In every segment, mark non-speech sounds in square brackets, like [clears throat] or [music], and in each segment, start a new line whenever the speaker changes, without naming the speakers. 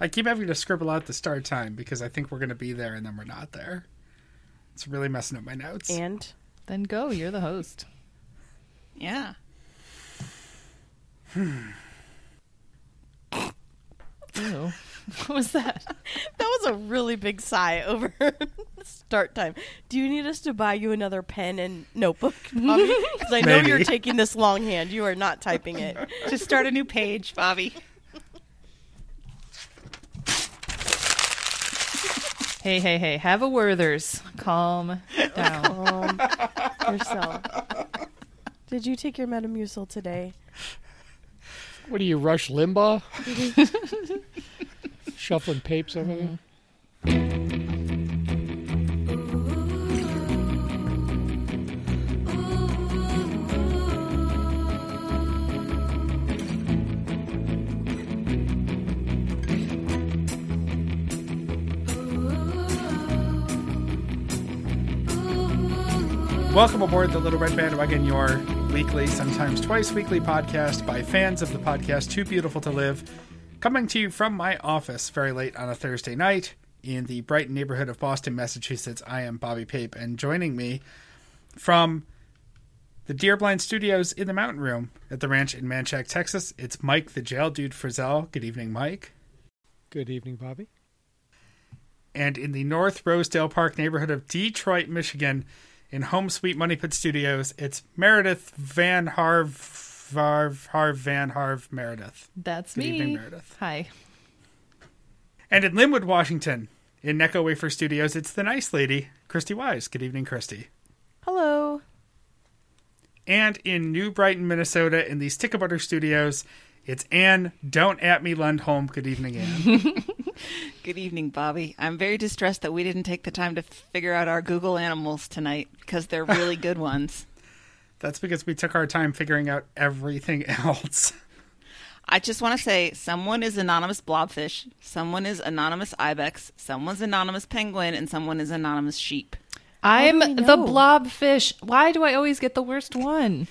I keep having to scribble out the start time because I think we're going to be there and then we're not there. It's really messing up my notes.
And
Then go. You're the host.
Yeah.
Ew. [laughs] What was that?
that was a really big sigh over [laughs] start time. Do you need us to buy you another pen and notebook, Bobby? [laughs] Because I know
Maybe.
you're taking this longhand. You are not typing it.
Just start a new page, Bobby.
Hey, hey, hey. Have a Werther's. Calm down.
Um, yourself. Did you take your Metamucil today?
What do you rush Limbaugh? [laughs] Shuffling papes over there.
Welcome aboard the Little Red Bandwagon, your weekly, sometimes twice weekly podcast by fans of the podcast Too Beautiful to Live, coming to you from my office very late on a Thursday night in the Brighton neighborhood of Boston, Massachusetts. I am Bobby Pape, and joining me from the Deerblind Studios in the Mountain Room at the ranch in Manchac, Texas, it's Mike the Jail Dude Frizzell. Good evening, Mike.
Good evening, Bobby.
and in the North Rosedale Park neighborhood of Detroit, Michigan, in Home Sweet Money Pit Studios, it's Meredith Van Harv, Harv, Harv Van Harv Meredith.
That's
Good
me.
evening, Meredith.
Hi.
And in Lynnwood, Washington, in Necco Wafer Studios, it's the nice lady, Christy Wise. Good evening, Christy.
Hello.
And in New Brighton, Minnesota, in the Stick Butter Studios, it's Anne Don't At Me Lundholm. Good evening, Anne. [laughs]
Good evening, Bobby. I'm very distressed that we didn't take the time to figure out our Google animals tonight because they're really good [laughs] ones.
That's because we took our time figuring out everything [laughs] else.
I just want to say someone is anonymous blobfish, someone is anonymous ibex, someone's anonymous penguin, and someone is anonymous sheep.
I'm the blobfish. Why do I always get the worst one?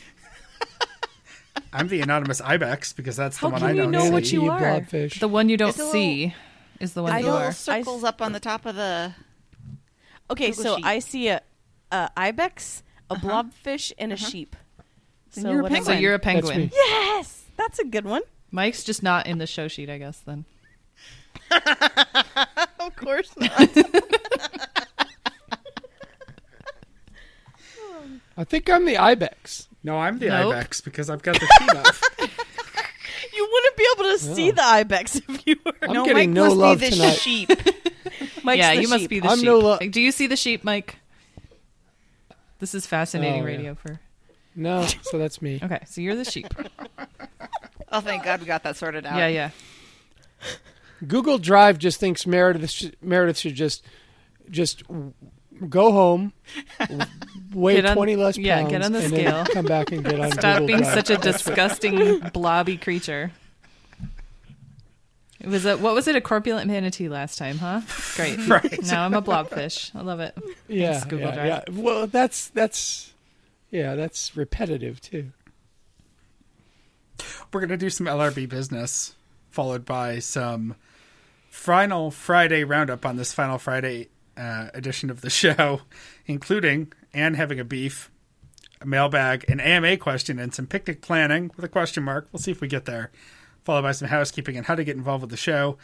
I'm the anonymous Ibex because that's the
How
one
can
I
you
don't
know
see.
what you are?
blobfish.
The one you don't
It's a little-
see is the one
I
you
don't-
are.
Little circles up on the top of the.
Okay,
Google
so
sheep.
I see a, a ibex, a uh-huh. blobfish, and a uh-huh. sheep.
Then you're a
what am
So
penguin.
You're a penguin.
me.
Yes, that's a good one.
Mike's just not in the show sheet, I guess, then. [laughs]
Of course not. [laughs]
I think I'm the ibex.
No, I'm the
Nope.
Ibex because I've got the sheet up. [laughs]
you wouldn't be able to see the ibex [laughs] if you were.
I'm
no,
getting
Mike
no
must
love
be the
tonight.
sheep. [laughs]
Mike's
yeah,
the
you must be the
I'm
sheep.
no lo-
Like, do you see the sheep, Mike? This is fascinating
Oh, yeah.
radio for.
No, [laughs] so that's me.
Okay, so you're the sheep.
oh, thank God we got that sorted out.
yeah, yeah.
Google Drive just thinks Meredith sh- Meredith should just just go home, w- weigh
on-
twenty less pounds,
yeah, get on the
and
scale.
then come back and get on.
Stop
Google
being
Drive.
such a disgusting blobby creature. It was a what was it a corpulent manatee last time, huh? Great. [laughs]
Right.
Now I'm a blobfish. I love it.
yeah,
Thanks, Google
yeah,
Drive.
yeah. Well, that's that's yeah, that's repetitive too.
We're going to do some LRB business, followed by some final Friday roundup on this final Friday uh, edition of the show, including Anne having a beef, a mailbag, an AMA question, and some picnic planning with a question mark. We'll see if we get there. Followed by some housekeeping and how to get involved with the show.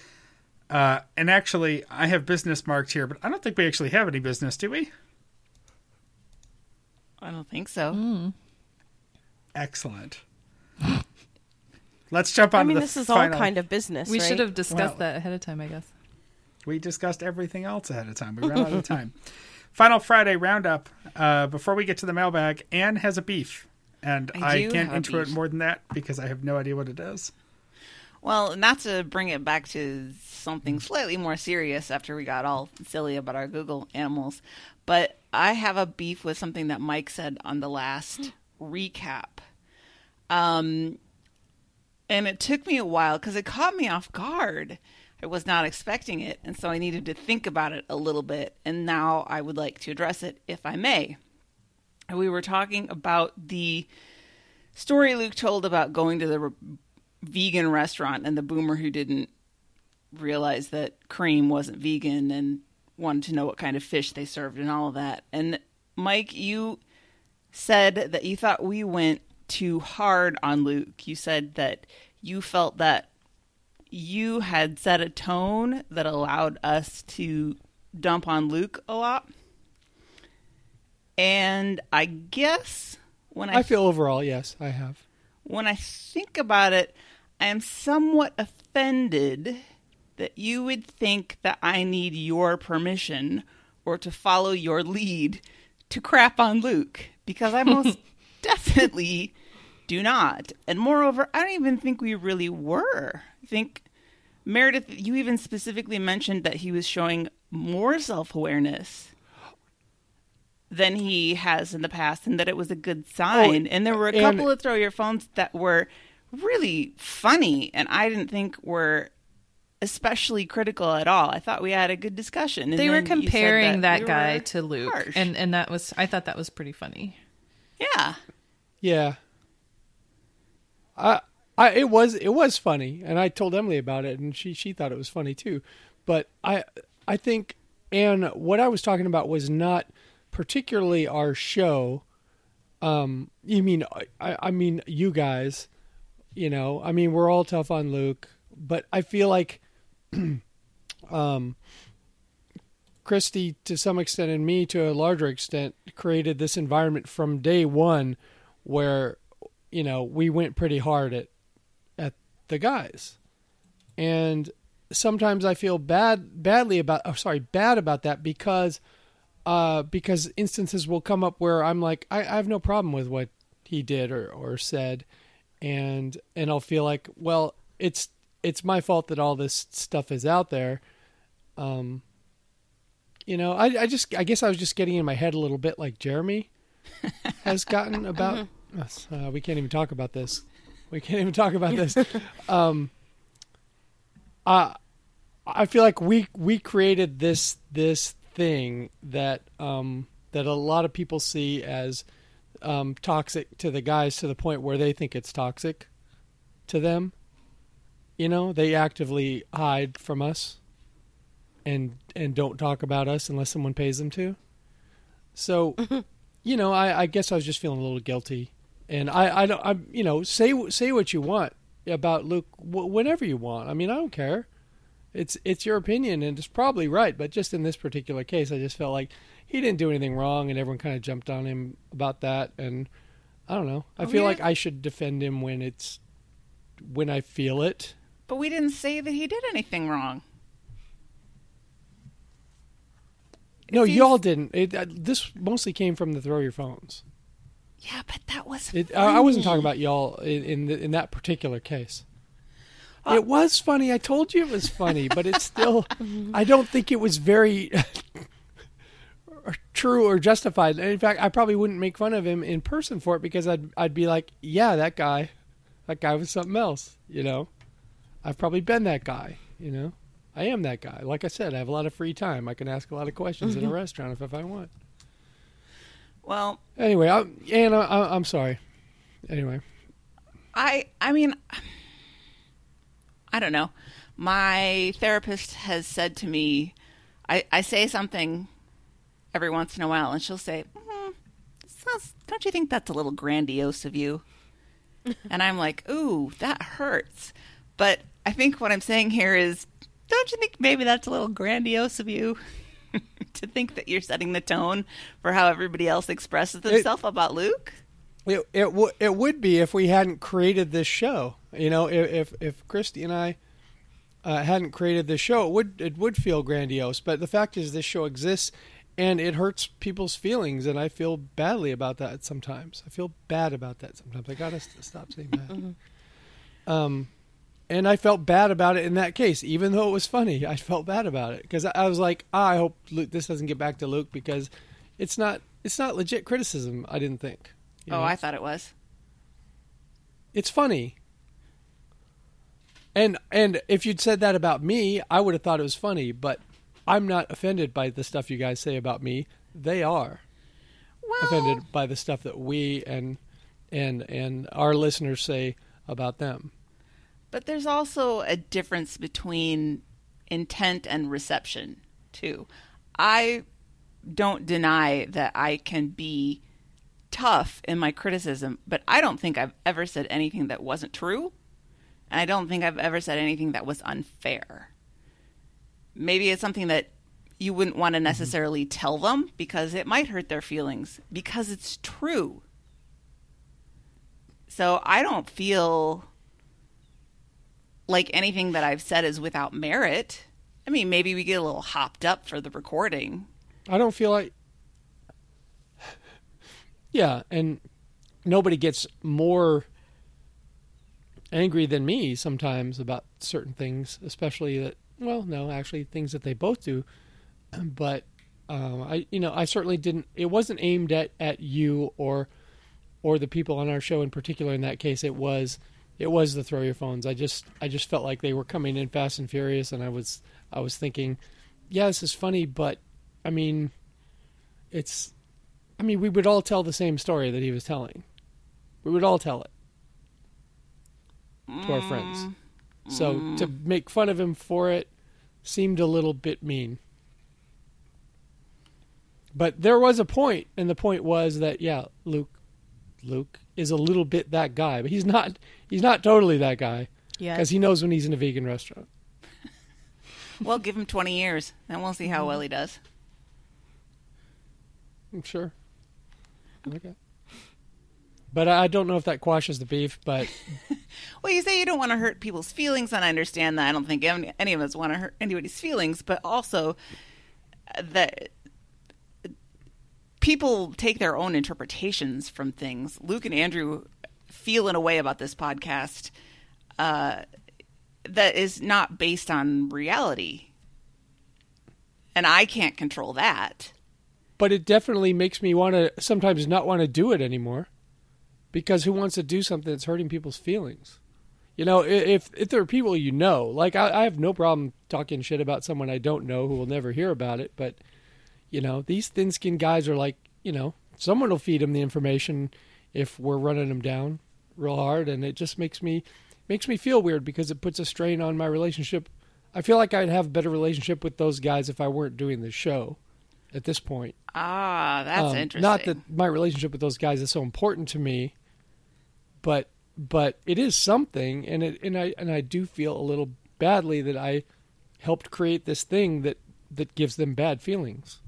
Uh, and actually, I have business marked here, but I don't think we actually have any business, do we?
I don't think so.
Mm.
Excellent. Let's jump on
I mean,
the
this is
final.
all kind of business.
We
right?
should have discussed
Well-
that ahead of time, I guess.
We discussed everything else ahead of time. We ran out of [laughs] time. Final Friday roundup. Uh, before we get to the mailbag, Anne has a beef, and
I
I, can't
have a
intro it more than that because I have no idea what it is.
Well, not to bring it back to something slightly more serious after we got all silly about our Google animals, but I have a beef with something that Mike said on the last recap. Um, and it took me a while because it caught me off guard. I was not expecting it, and so I needed to think about it a little bit. And now I would like to address it, if I may. We were talking about the story Luke told about going to the vegan restaurant and the boomer who didn't realize that Cream wasn't vegan and wanted to know what kind of fish they served and all of that. And Mike, you said that you thought we went too hard on Luke. You said that you felt that you had set a tone that allowed us to dump on Luke a lot. And I guess when I,
I feel overall, yes, I have.
when I think about it, I am somewhat offended that you would think that I need your permission or to follow your lead to crap on Luke because I most [laughs] definitely do not. And moreover, I don't even think we really were. I think Meredith, you even specifically mentioned that he was showing more self awareness than he has in the past and that it was a good oh, sign. and there were a couple of throw your phones that were really funny and I didn't think we were especially critical at all. I thought we had a good discussion. And
they were
then you said
comparing that,
we
guy to Luke,
harsh.
and and that was I thought that was pretty funny.
yeah.
Yeah. I, I, it was, it was funny, and I told Emily about it, and she, she thought it was funny too. But I, I think, and what I was talking about was not particularly our show. Um, you mean, I, I mean, you guys, you know, I mean, we're all tough on Luke, but I feel like, [clears throat] um, Christy, to some extent, and me to a larger extent, created this environment from day one where, you know, we went pretty hard at at the guys, and sometimes I feel bad badly about, oh, sorry, bad about that because, uh, because instances will come up where I'm like, I, I have no problem with what he did or or said, and and I'll feel like, well, it's it's my fault that all this stuff is out there. Um, you know, I, I just, I guess I was just getting in my head a little bit like Jeremy [laughs] has gotten about. Uh, we can't even talk about this. We can't even talk about this. [laughs] Um, uh, I feel like we we created this this thing that um, that a lot of people see as um, toxic to the guys to the point where they think it's toxic to them. You know, they actively hide from us and and don't talk about us unless someone pays them to. So, you know, I, I guess I was just feeling a little guilty, and I I don't I you know say say what you want about Luke wh- whenever you want. I mean, I don't care. It's it's your opinion, and it's probably right. But just in this particular case, I just felt like he didn't do anything wrong, and everyone kind of jumped on him about that. And I don't know. I
Oh,
feel like I should defend him when it's when I feel it.
But we didn't say that he did anything wrong.
No,
seems-
y'all didn't. It, uh, this mostly came from the throw your phones.
Yeah, but that was
It, I, I wasn't talking about y'all in in, the, in that particular case. it was funny. I told you it was funny, but it's still. [laughs] I don't think it was very [laughs] true or justified. And in fact, I probably wouldn't make fun of him in person for it because I'd I'd be like, yeah, that guy, that guy was something else. You know, I've probably been that guy. You know, I am that guy. Like I said, I have a lot of free time. I can ask a lot of questions in a mm-hmm. restaurant if, if I want.
Well,
Anyway, I, Anna, I, I'm sorry. Anyway.
I I mean I don't know. My therapist has said to me I, I say something every once in a while and she'll say, mm, sounds, don't you think that's a little grandiose of you? [laughs] and I'm like, ooh, that hurts. But I think what I'm saying here is, don't you think maybe that's a little grandiose of you? [laughs] to think that you're setting the tone for how everybody else expresses themselves about Luke?
It it, w- it would be if we hadn't created this show. You know, if if, if Christy and I uh, hadn't created this show, it would it would feel grandiose. But the fact is, this show exists, and it hurts people's feelings, and I feel badly about that sometimes. I feel bad about that sometimes. I gotta st- stop saying that. Um, and I felt bad about it in that case, even though it was funny. I felt bad about it because I, I was like, ah, I hope Luke, this doesn't get back to Luke because it's not it's not legit criticism. I didn't think. you
Oh,
know?
I thought it was.
it's funny. And and if you'd said that about me, I would have thought it was funny, but I'm not offended by the stuff you guys say about me. They are
Well,
offended by the stuff that we and and and our listeners say about them.
But there's also a difference between intent and reception too. I don't deny that I can be tough in my criticism, but I don't think I've ever said anything that wasn't true. And I don't think I've ever said anything that was unfair. Maybe it's something that you wouldn't want to necessarily tell them because it might hurt their feelings because it's true. So I don't feel like anything that I've said is without merit. I mean, maybe we get a little hopped up for the recording.
I don't feel like. Yeah, and nobody gets more angry than me sometimes about certain things, especially that. Well, no, actually, things that they both do. [clears throat] But um, I, you know, I certainly didn't. It wasn't aimed at at you or or the people on our show in particular. In that case, it was it was the throw your phones. I just I just felt like they were coming in fast and furious, and I was I was thinking, yeah, this is funny, but I mean, it's I mean, we would all tell the same story that he was telling. We would all tell it to our friends. So to mm. make fun of him for it seemed a little bit mean. But there was a point, and the point was that yeah, Luke, Luke is a little bit that guy, but he's not. He's not totally that guy
Yeah.
because he knows when he's in a vegan restaurant. [laughs]
Well, give him 20 years, and we'll see how well he does.
I'm sure. Okay. But I don't know if that quashes the beef. But [laughs]
Well, you say you don't want to hurt people's feelings, and I understand that. I don't think any any of us want to hurt anybody's feelings, but also uh, that people take their own interpretations from things. Luke and Andrew feel in a way about this podcast uh, that is not based on reality, and I can't control that.
but it definitely makes me want to sometimes not want to do it anymore because who wants to do something that's hurting people's feelings? You know if if there are people you know like I, I have no problem talking shit about someone i don't know who will never hear about it but you know these thin skinned guys are like you know someone will feed them the information if we're running them down real hard and it just makes me makes me feel weird because it puts a strain on my relationship. I feel like i'd have a better relationship with those guys if i weren't doing the show at this point.
Ah, that's
um,
interesting.
Not that my relationship with those guys is so important to me, but but it is something, and it and I and I do feel a little badly that I helped create this thing that that gives them bad feelings.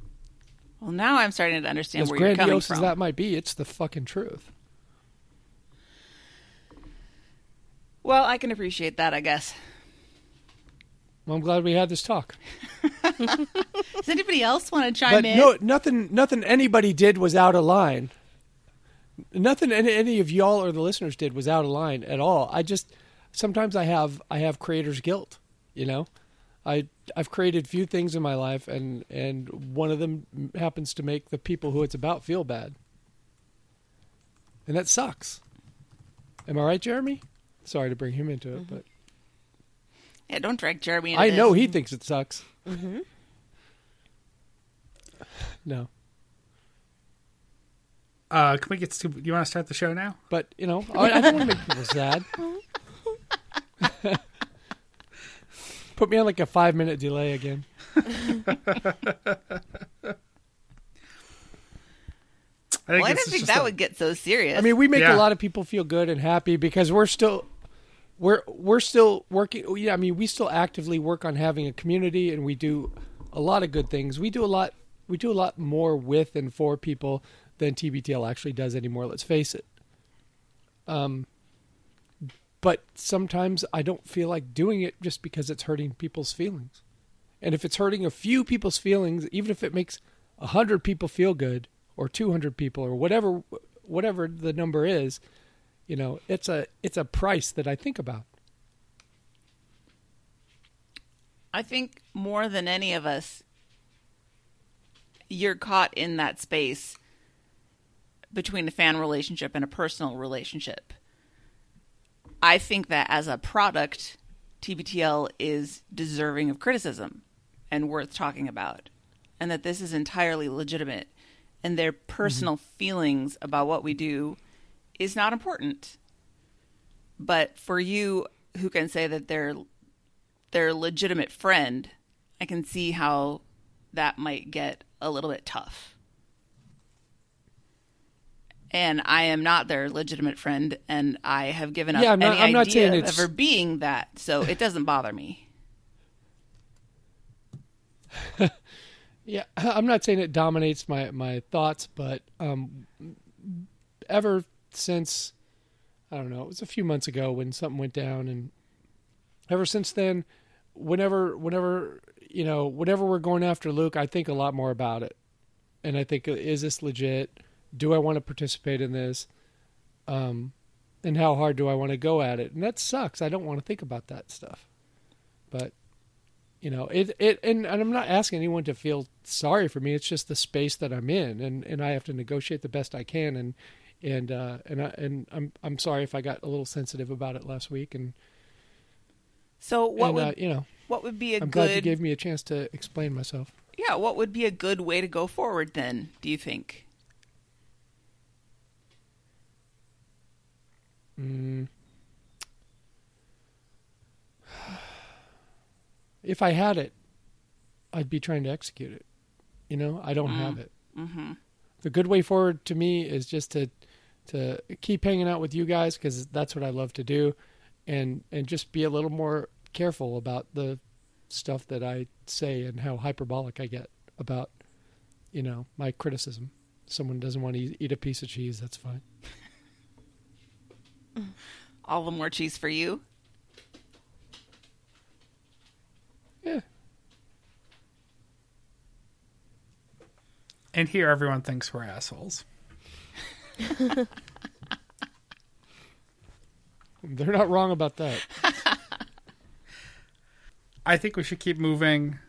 well, now I'm starting to understand
As
where you're coming from.
as that might be, it's the fucking truth.
Well, I can appreciate that, I guess.
Well, I'm glad we had this talk. [laughs]
Does anybody else want to chime
but
in?
no, nothing, nothing anybody did was out of line. Nothing any, any of y'all or the listeners did was out of line at all. I just sometimes I have I have creator's guilt. You know, I I've created few things in my life, and and one of them happens to make the people who it's about feel bad, and that sucks. Am I right, Jeremy? Sorry to bring him into it, but
Yeah, don't drag Jeremy into
I
this.
know he thinks it sucks.
Mm-hmm.
No,
Uh, can we get to? You want to start the show now?
but you know I, I don't want to make people sad. [laughs] Put me on like a five minute delay again. [laughs]
I think
well, I didn't think that
a-
would get so serious.
I mean, we make
Yeah.
a lot of people feel good and happy because we're still we're we're still working. Yeah, I mean, we still actively work on having a community, and we do a lot of good things. We do a lot. We do a lot more with and for people than TBTL actually does anymore. Let's face it. Um, but sometimes I don't feel like doing it just because it's hurting people's feelings. And if it's hurting a few people's feelings, even if it makes a hundred people feel good, or two hundred people, or whatever, whatever the number is, you know, it's a it's a price that I think about.
I think more than any of us, you're caught in that space between a fan relationship and a personal relationship. I think that as a product, TBTL is deserving of criticism and worth talking about, and that this is entirely legitimate, and their personal mm-hmm. feelings about what we do is not important. But for you who can say that they're their legitimate friend, I can see how that might get a little bit tough. And I am not their legitimate friend, and I have given up
Yeah, I'm not-
any
I'm not
idea
saying
of
it's-
ever being that, so it doesn't bother me. [laughs]
Yeah, [laughs] I'm not saying it dominates my my thoughts, but um, ever since I don't know, it was a few months ago when something went down, and ever since then, whenever whenever you know, whenever we're going after Luke, I think a lot more about it, and I think, is this legit? Do I want to participate in this? Um, and how hard do I want to go at it? And that sucks. I don't want to think about that stuff, but you know it it and, and i'm not asking anyone to feel sorry for me it's just the space that i'm in and and i have to negotiate the best i can and and uh and I, and i'm i'm sorry if i got a little sensitive about it last week and
So what
and,
would
uh, you know
what would be a
i'm glad you gave me a chance to explain myself
yeah what would be a good way to go forward then? Do you think?
Mm. [sighs] if i had it i'd be trying to execute it you know i don't have it
Mm-hmm.
the good way forward to me is just to to keep hanging out with you guys because that's what I love to do, and and just be a little more careful about the stuff that I say and how hyperbolic I get about you know my criticism. Someone doesn't want to eat a piece of cheese, that's fine. [laughs] Mm-hmm.
All the more cheese for you.
Yeah,
And here, everyone thinks we're assholes. [laughs]
they're not wrong about that. [laughs]
I think we should keep moving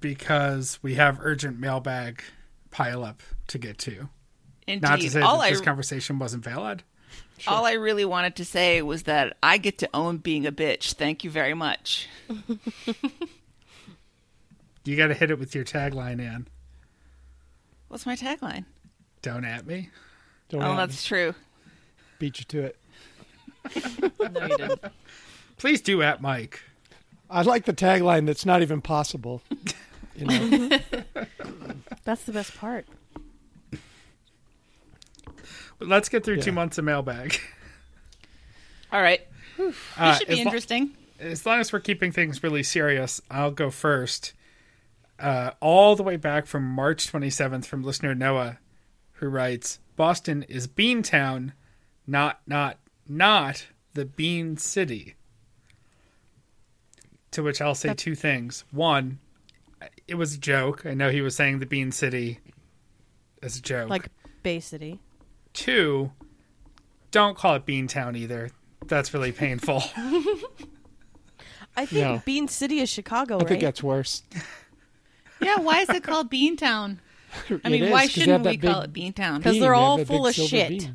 because we have urgent mailbag pileup to get to.
Indeed.
Not to say
all
that
I
this conversation wasn't valid.
All I really wanted to say was that I get to own being a bitch. Thank you very much. [laughs]
You got to hit it with your tagline, Ann.
What's my tagline?
Don't at me.
Don't
oh,
at me.
that's true.
beat you to it. [laughs]
No, you didn't.
Please do at Mike.
I like the tagline. That's not even possible. You know, [laughs]
That's the best part.
But let's get through two months of mailbag. [laughs]
All right.
Uh,
This should be
as lo-
interesting.
as long as we're keeping things really serious, I'll go first. Uh, all the way back from March 27th from listener Noah, who writes Boston is Beantown, not, not, not the Bean City. To which I'll say
That-
two things. One, it was a joke. I know he was saying the Bean City as a joke.
Like Bay City.
Two, don't call it Beantown either. That's really painful. [laughs]
I think
No.
Bean City is Chicago,
I
right?
think that's worse. [laughs]
Yeah, why is it called Beantown? [laughs] I mean,
is,
why
'cause
shouldn't we call it
big
Beantown?
'Cause
bean.
they're all
a
full of shit.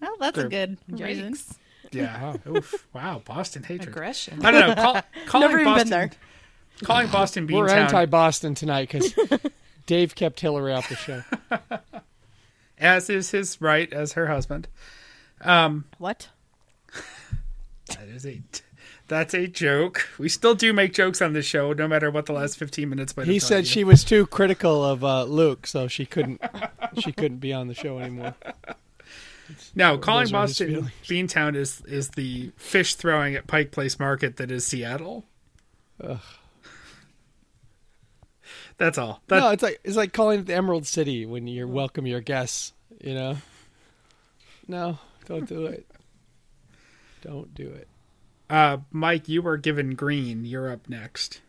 Well, that's a good reason.
Yikes.
Yeah. Oof. Wow. Boston hatred.
Aggression.
I don't know. Call, calling
Never even
Boston,
been there.
Calling Boston
We're anti-Boston tonight because Dave kept Hillary off the show. [laughs]
as is his right as her husband. Um,
What?
that is a that's a joke. We still do make jokes on this show, no matter what the last fifteen minutes. might
He said
you.
she was too critical of uh, Luke, so she couldn't [laughs] she couldn't be on the show anymore. [laughs]
no calling
those are his
Boston. Beantown is is the fish throwing at Pike Place Market that is Seattle. That's all. That,
no, it's like it's like calling it the Emerald City when you welcome your guests. You know, no, don't do it. Don't do it.
uh, Mike, you were given green. You're up next.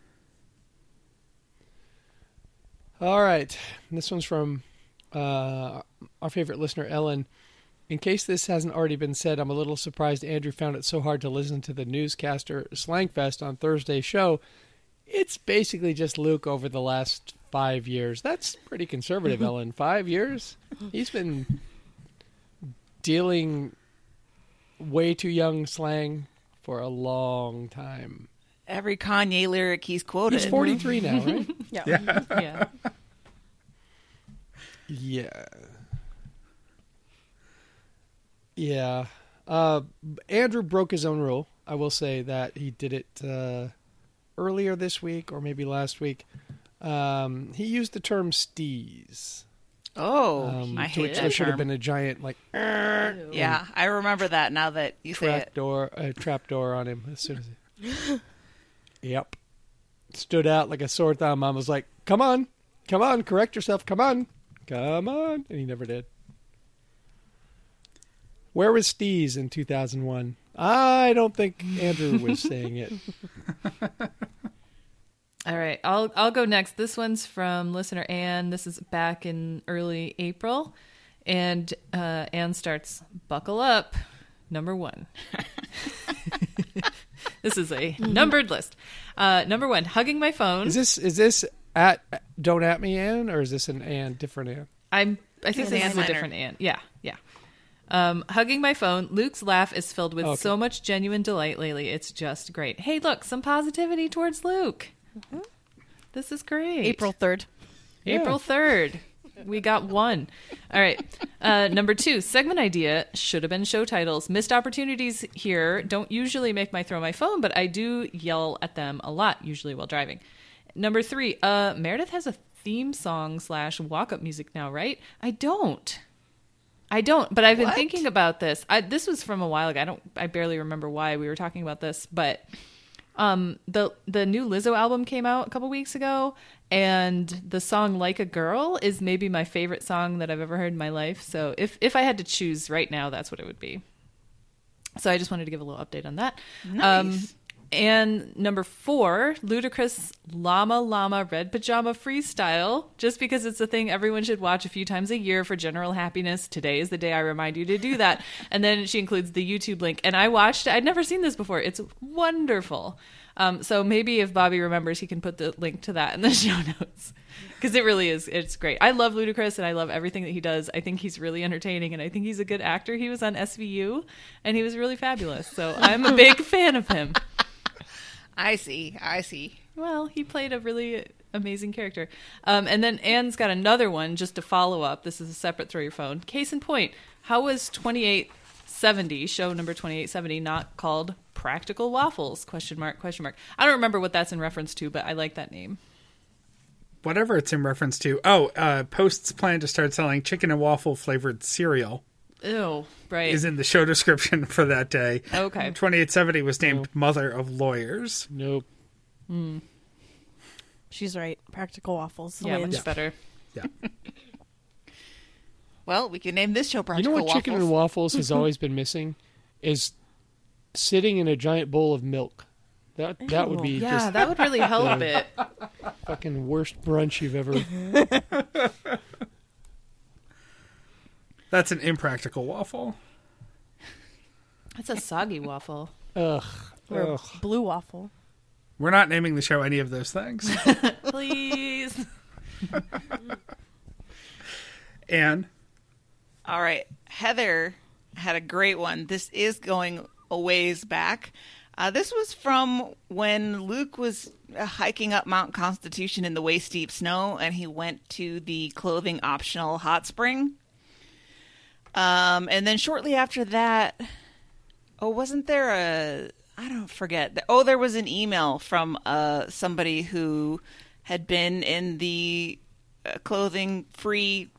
All right. This one's from uh, our favorite listener, Ellen. In case this hasn't already been said, I'm a little surprised Andrew found it so hard to listen to the newscaster Slangfest on Thursday's show. It's basically just Luke over the last five years. That's pretty conservative, Ellen. Five years? He's been dealing way too young slang for a long time.
Every Kanye lyric he's quoted.
He's 43 now, right? [laughs]
Yeah.
Yeah.
Yeah. Yeah. Uh, Andrew broke his own rule. I I will say that he did it uh, earlier this week or maybe last week. Um, he used the term "steez,"
Oh,
um,
I hate
which there
that
should have been a giant like
Yeah, I remember that now that you say
trap
it.
door, a trap door on him as soon as. He... [laughs] yep, stood out like a sore thumb. I was like, "Come on, come on, correct yourself. Come on, come on," and he never did. Where was Steez in 2001? I don't think Andrew was saying it. [laughs]
All right, I'll I'll go next. This one's from listener Anne. This is back in early April, and uh, Anne starts. Buckle up, number one. [laughs] this is a numbered list. Uh, number one, hugging my phone.
Is this is this at don't at me Anne or is this an Anne different Anne?
I'm. I think
It's
this is a different Anne. Yeah, yeah. Um, hugging my phone. Luke's laugh is filled with
Okay.
so much genuine delight lately. It's just great. Hey, look, some positivity towards Luke. This is great.
April 3rd.
April 3rd. We got one. All right. Uh, number two, segment idea should have been show titles. Missed opportunities here. Don't usually make my throw my phone, but I do yell at them a lot, usually while driving. Number three, uh, Meredith has a theme song slash walk up music now, right? I don't. I don't, but I've been
What?
thinking about this. I, this was from a while ago. I don't. I barely remember why we were talking about this, but um the the new Lizzo album came out a couple weeks ago and the song Like a Girl is maybe my favorite song that I've ever heard in my life. So if if I had to choose right now, that's what it would be. So I just wanted to give a little update on that. Um,
Nice.
And number four, Ludacris Llama Llama Red Pajama Freestyle. Just because it's a thing everyone should watch a few times a year for general happiness. Today is the day I remind you to do that. [laughs] and then she includes the YouTube link. And I watched, I'd never seen this before. It's wonderful. Um, so maybe if Bobby remembers, he can put the link to that in the [laughs] show notes. Because it really is, it's great. I love Ludacris and I love everything that he does. I think he's really entertaining and I think he's a good actor. He was on SVU and he was really fabulous. So I'm a [laughs] big fan of him.
I see. I see.
Well, he played a really amazing character. Um, and then Anne's got another one just to follow up. This is a separate throw your phone. Case in point, how was 2870, show number 2870, not called Practical Waffles? Question mark, question mark. I don't remember what that's in reference to, but I like that name.
Whatever it's in reference to. Oh, uh, Post's plan to start selling chicken and waffle flavored cereal
Ew, right.
is in the show description [laughs] for that day.
okay.
2870 was named Mother of Lawyers.
Nope. Hmm.
She's right. Practical waffles.
Yeah,
wins.
much better.
Yeah. [laughs]
Well, we can name this show Practical You
know what chicken and
Waffles.
waffles has always been missing is sitting in a giant bowl of milk. That that would be
Yeah,
just
that would really help it.
fucking worst brunch you've ever. [laughs]
That's an impractical waffle.
That's a soggy waffle.
Ugh.
Or
Ugh.
blue waffle.
We're not naming the show any of those things. [laughs]
Please. [laughs]
and
All right. Heather had a great one. This is going a ways back. Uh, this was from when Luke was uh, hiking up Mount Constitution in the waist deep snow and he went to the clothing optional hot spring. Um, and then shortly after that, oh, wasn't there a. I don't forget. Oh, there was an email from uh, somebody who had been in the uh, clothing free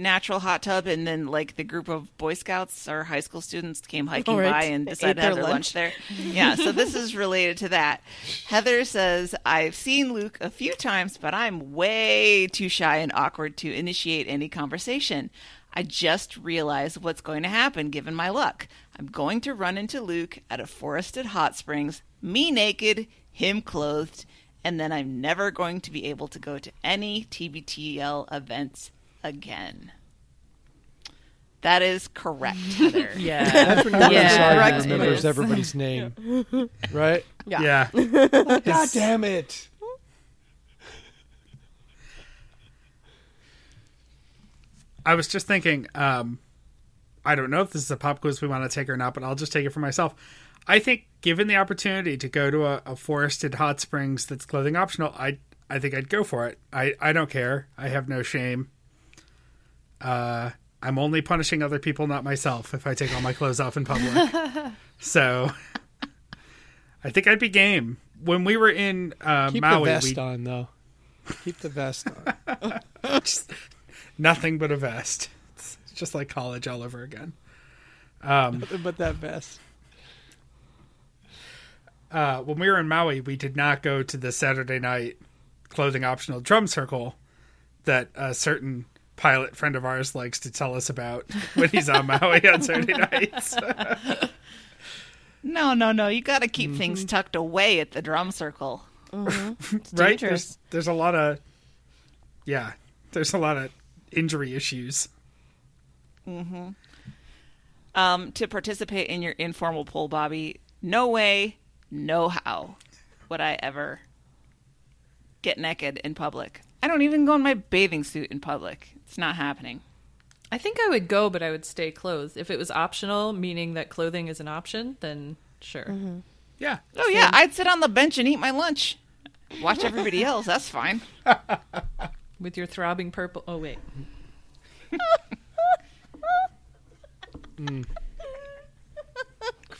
natural hot tub, and then like the group of Boy Scouts or high school students came hiking
right.
by and decided to have
their
their lunch there. [laughs] Yeah, so this is related to that. Heather says, I've seen Luke a few times, but I'm way too shy and awkward to initiate any conversation. I just realized what's going to happen given my luck. I'm going to run into Luke at a forested hot springs, me naked, him clothed, and then I'm never going to be able to go to any TBTL events again. That is correct, [laughs] Heather.
Yeah. [laughs]
That's when you're
Yeah,
inside
correct,
and remembers everybody's name, [laughs] right?
Yeah.
yeah.
God damn it!
I was just thinking, um, I don't know if this is a pop quiz we want to take or not, but I'll just take it for myself. I think, given the opportunity to go to a, a forested hot springs that's clothing optional, I I think I'd go for it. I, I don't care. I have no shame. Uh, I'm only punishing other people, not myself, if I take all my clothes off in public. [laughs] so, I think I'd be game. When we were in uh,
Keep
Maui,
the vest
we
on though. Keep the vest on.
just [laughs] [laughs] nothing but a vest. It's just like college all over again. Um,
Nothing but that vest.
uh, when we were in Maui, we did not go to the Saturday night clothing optional drum circle that a certain pilot friend of ours likes to tell us about when he's on Maui on [laughs] Saturday nights.
No, no, no. You got to keep
Mm-hmm.
things tucked away at the drum circle. [laughs]
right?
dangerous.
There's there's a lot of yeah, there's a lot of injury issues.
Um, to participate in your informal poll, Bobby, no way, no how would I ever get naked in public. I don't even go in my bathing suit in public. It's not happening.
I think I would go, but I would stay clothed. If it was optional, meaning that clothing is an option, then sure.
Yeah.
Oh yeah, I'd sit on the bench and eat my lunch. Watch everybody else. That's fine. [laughs]
With your throbbing purple. Oh wait, [laughs]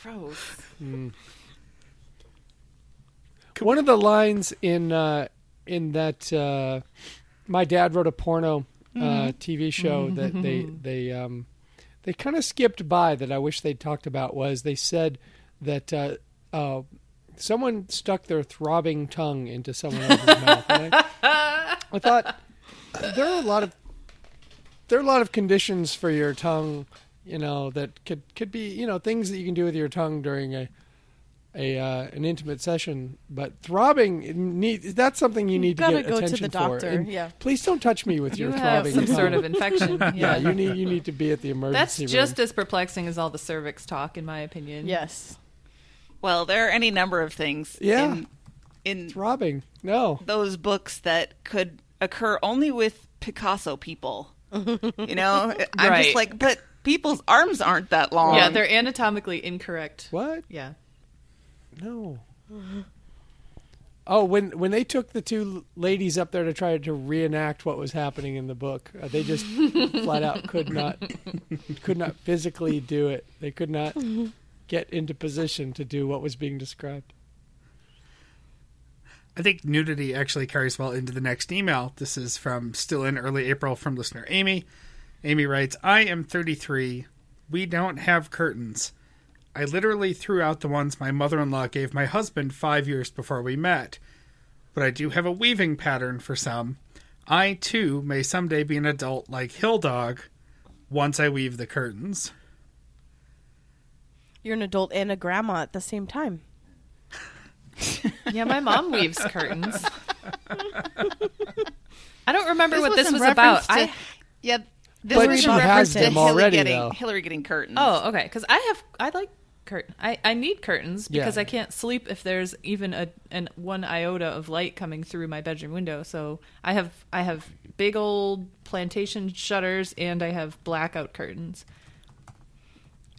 Gross.
One of the lines in uh, in that uh, my dad wrote a porno uh, TV show that they they um, they kind of skipped by that I wish they'd talked about was they said that uh, uh, someone stuck their throbbing tongue into someone else's mouth. I, I thought there are a lot of there are a lot of conditions for your tongue, you know, that could could be you know things that you can do with your tongue during a a uh, an intimate session, but throbbing it need, that's something you need to
gotta
get
go to
attention
the doctor,
for. And
yeah.
please don't touch me with
you
your
have
throbbing
some
tongue.
sort of infection.
yeah, [laughs]
Yeah,
you need you need to be at the
that's
emergency room.
just as perplexing as all the cervix talk, in my opinion.
Yes.
Well, there are any number of things
Yeah.
in, in
throbbing. No,
those books that could occur only with Picasso people. [laughs] You know, I'm
Right.
just like, but people's arms aren't that long.
Yeah, they're anatomically incorrect.
what?
Yeah.
No. Oh, when when they took the two ladies up there to try to reenact what was happening in the book, uh, they just [laughs] flat out could not could not physically do it. They could not [laughs] get into position to do what was being described.
I think nudity actually carries well into the next email. This is from still in early April from listener Amy. Amy writes, I am 33. We don't have curtains. I literally threw out the ones my mother in law gave my husband five years before we met. But I do have a weaving pattern for some. I, too, may someday be an adult like Hill Dog once I weave the curtains.
You're an adult and a grandma at the same time. [laughs]
Yeah, my mom weaves curtains. [laughs] I don't remember what
was
this was about.
to-
I
yeah, this
But
was
she
in
has
reference to
them
Hillary getting. Hillary getting curtains.
Oh, okay. Because I have, I like curtain. I, I need curtains because
Yeah.
I can't sleep if there's even a an one iota of light coming through my bedroom window. So I have I have big old plantation shutters and I have blackout curtains.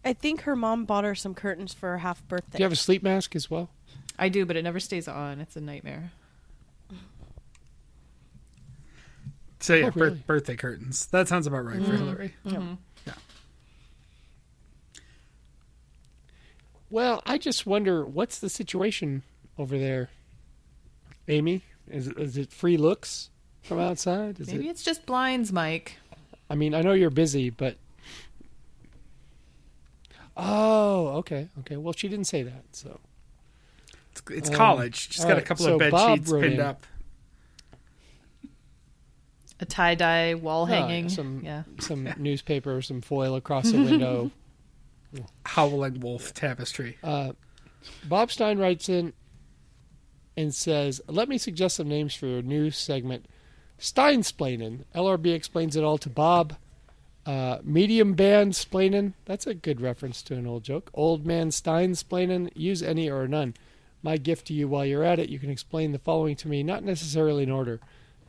I think her mom bought her some curtains for her half birthday.
Do you have a sleep mask as well?
I do, but it never stays on. It's a nightmare.
So, yeah,
Oh,
bir-
really?
birthday curtains. That sounds about right for mm. Hillary. Mm-hmm. Yeah.
Well, I just wonder what's the situation over there, Amy. Is is it free looks from outside? Is
Maybe
it?
it's just blinds, Mike.
I mean, I know you're busy, but oh, okay, okay. Well, she didn't say that, so
It's, it's
Um,
college. Just
all
got a couple
so
of bed
Bob
sheets pinned
in.
up.
A tie dye wall
yeah,
hanging.
some
yeah.
some [laughs] newspaper, some foil across the window. [laughs]
Howling Wolf tapestry.
Uh, Bob Stein writes in and says, "Let me suggest some names for your new segment: Steinsplainin. LRB explains it all to Bob. Uh, medium band splainin. That's a good reference to an old joke. Old man Steinsplainin. Use any or none. My gift to you while you're at it, you can explain the following to me, not necessarily in order.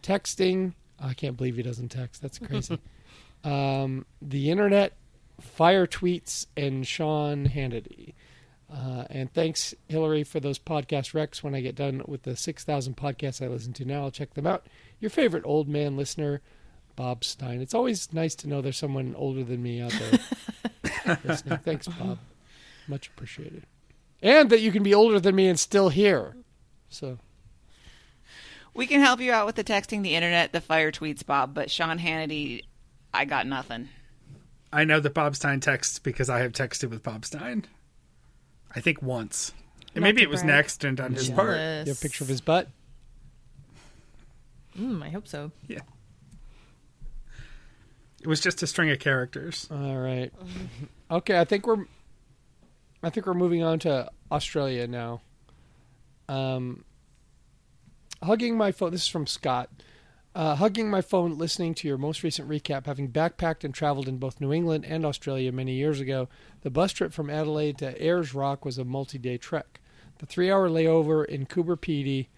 Texting. I can't believe he doesn't text. That's crazy. [laughs] um, the internet, fire tweets, and Sean Hannity. Uh, and thanks, Hillary, for those podcast recs. When I get done with the 6,000 podcasts I listen to now, I'll check them out. Your favorite old man listener, Bob Stein. It's always nice to know there's someone older than me out there [laughs] listening. Thanks, Bob. Much appreciated. And that you can be older than me and still here. So
We can help you out with the texting, the internet, the fire tweets, Bob. But Sean Hannity, I got nothing.
I know that Bob Stein texts because I have texted with Bob Stein. I think once. And maybe it was
brag.
next and on his part.
You have a picture of his butt.
Mm, I hope so.
Yeah. It was just a string of characters.
All right. Okay, I think we're I think we're moving on to Australia now. Um hugging my phone this is from Scott. Uh, hugging my phone, listening to your most recent recap, having backpacked and traveled in both New England and Australia many years ago, the bus trip from Adelaide to Ayers Rock was a multi day trek. The three hour layover in Coober Pedy,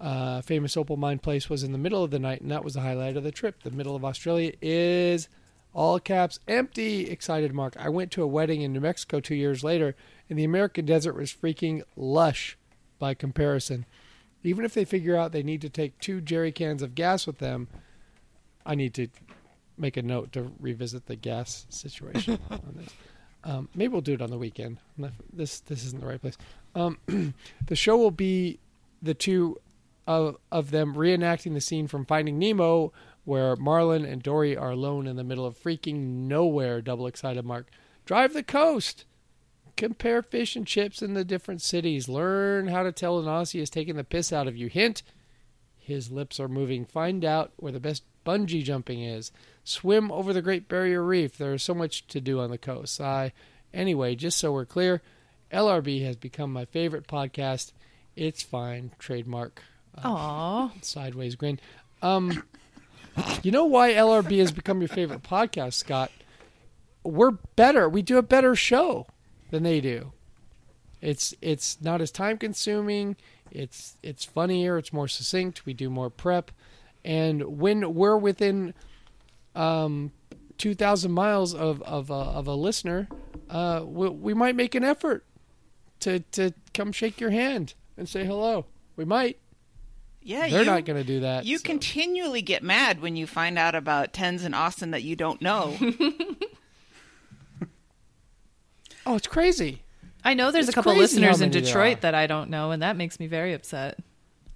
uh, famous opal mine place, was in the middle of the night, and that was the highlight of the trip. The middle of Australia is all caps empty excited mark. I went to a wedding in new mexico two years later and the american desert was freaking lush by comparison. Even if they figure out they need to take two jerry cans of gas with them i need to make a note to revisit the gas situation [laughs] on this. Um, maybe we'll do it on the weekend. This this isn't the right place. Um, [clears throat] the show will be the two of, of them reenacting the scene from finding nemo where Marlin and Dory are alone in the middle of freaking nowhere. Double excited mark. Drive the coast. Compare fish and chips in the different cities. Learn how to tell an Aussie is taking the piss out of you. Hint: his lips are moving. Find out where the best bungee jumping is. Swim over the Great Barrier Reef. There is so much to do on the coast. I, anyway, just so we're clear, LRB has become my favorite podcast. It's fine. Trademark.
Aw. [laughs]
Sideways grin. Um, you know why LRB has become your favorite podcast, Scott? We're better. We do a better show than they do. It's it's not as time consuming. It's it's funnier. It's more succinct. We do more prep, and when we're within um, two thousand miles of of a, of a listener, uh, we, we might make an effort to to come shake your hand and say hello. We might.
Yeah,
They're
you,
not going to do that.
You
so.
continually get mad when you find out about tens in Austin that you don't know. [laughs] [laughs]
Oh, it's crazy.
I know there's
It's
a couple listeners in Detroit that I don't know, and that makes me very upset.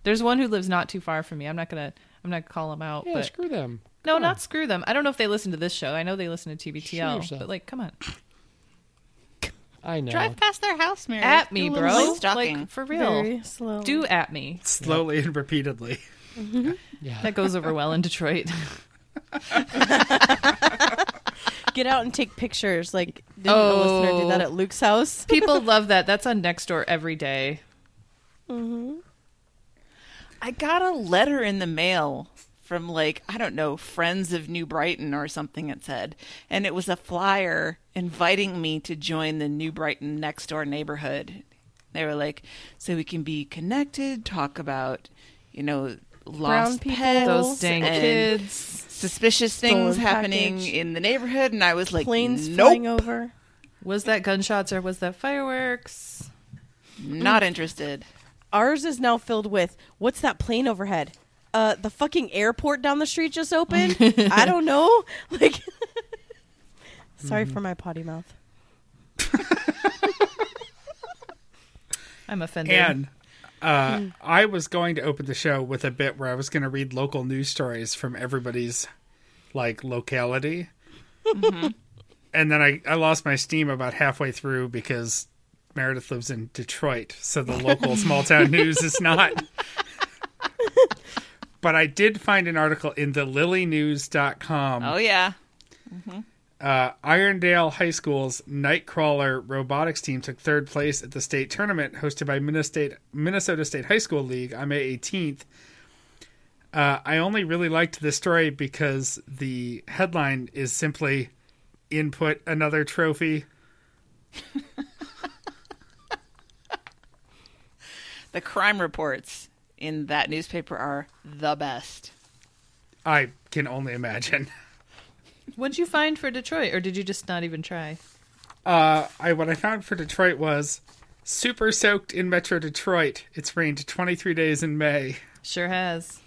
There's one who lives not too far from me. I'm not gonna I'm not gonna call him out,
Yeah,
but
screw them.
no,
on.
not screw them. I don't know if they listen to this show. I know they listen to TBTL, but like, come on,
I know.
Drive past their house, Mary.
at me,
a
bro.
stalking.
Like for real,
Very slow.
do at me.
Slowly and repeatedly.
Yeah.
That goes over well in Detroit. [laughs] [laughs]
Get out and take pictures. Like, didn't a oh. listener do that
Oh.
at Luke's house? [laughs]
People love that. That's on Nextdoor every day. Mm-hmm.
I got a letter in the mail from like I don't know Friends of New Brighton or something it said, and it was a flyer inviting me to join the New Brighton next door neighborhood. They were like, so we can be connected, talk about you know lost
people.
pets,
Those dang
and
kids.
suspicious things happening
package.
in the neighborhood, and I was like,
Planes
nope,
flying over.
Was that gunshots or was that fireworks?
not interested.
Ours is now filled with what's that plane overhead? Uh, the fucking airport down the street just opened. [laughs] I don't know. [laughs] Like, [laughs] sorry for my potty mouth.
I'm offended.
And uh, I was going to open the show with a bit where I was going to read local news stories from everybody's like locality. And then I, I lost my steam about halfway through because Meredith lives in Detroit, so the local small town news is not. But I did find an article in the lillienews.com.
Oh yeah,
Uh, Irondale High School's Nightcrawler robotics team took third place at the state tournament hosted by Minnesota, Minnesota State High School League on May 18th. Uh, I only really liked this story because the headline is simply "Input another trophy." [laughs]
the crime reports in that newspaper are the best.
I can only imagine. [laughs]
What'd you find for Detroit, or did you just not even try?
Uh, I what I found for Detroit was super soaked in Metro Detroit. It's rained 23 days in May.
Sure has.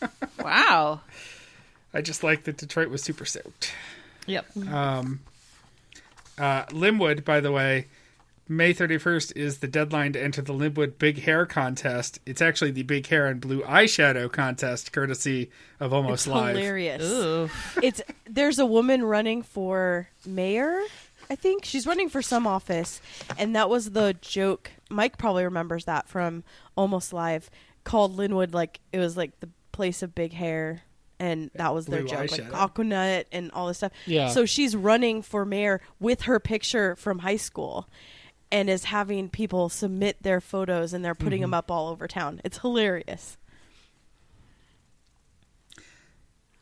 [laughs]
Wow.
I just like that Detroit was super soaked.
Yep.
Um, Uh, Lynnwood, by the way, May 31st is the deadline to enter the Lynnwood Big Hair Contest. It's actually the Big Hair and Blue Eyeshadow Contest, courtesy of Almost
It's
Live.
hilarious.
Ooh.
It's there's a woman running for mayor. I think she's running for some office, and that was the joke. Mike probably remembers that from Almost Live. Called Lynnwood like it was like the place of big hair, and that was their
Blue
joke,
eyeshadow.
like Aqua Net and all this stuff.
Yeah.
So she's running for mayor with her picture from high school, and is having people submit their photos, and they're putting them up all over town. It's hilarious.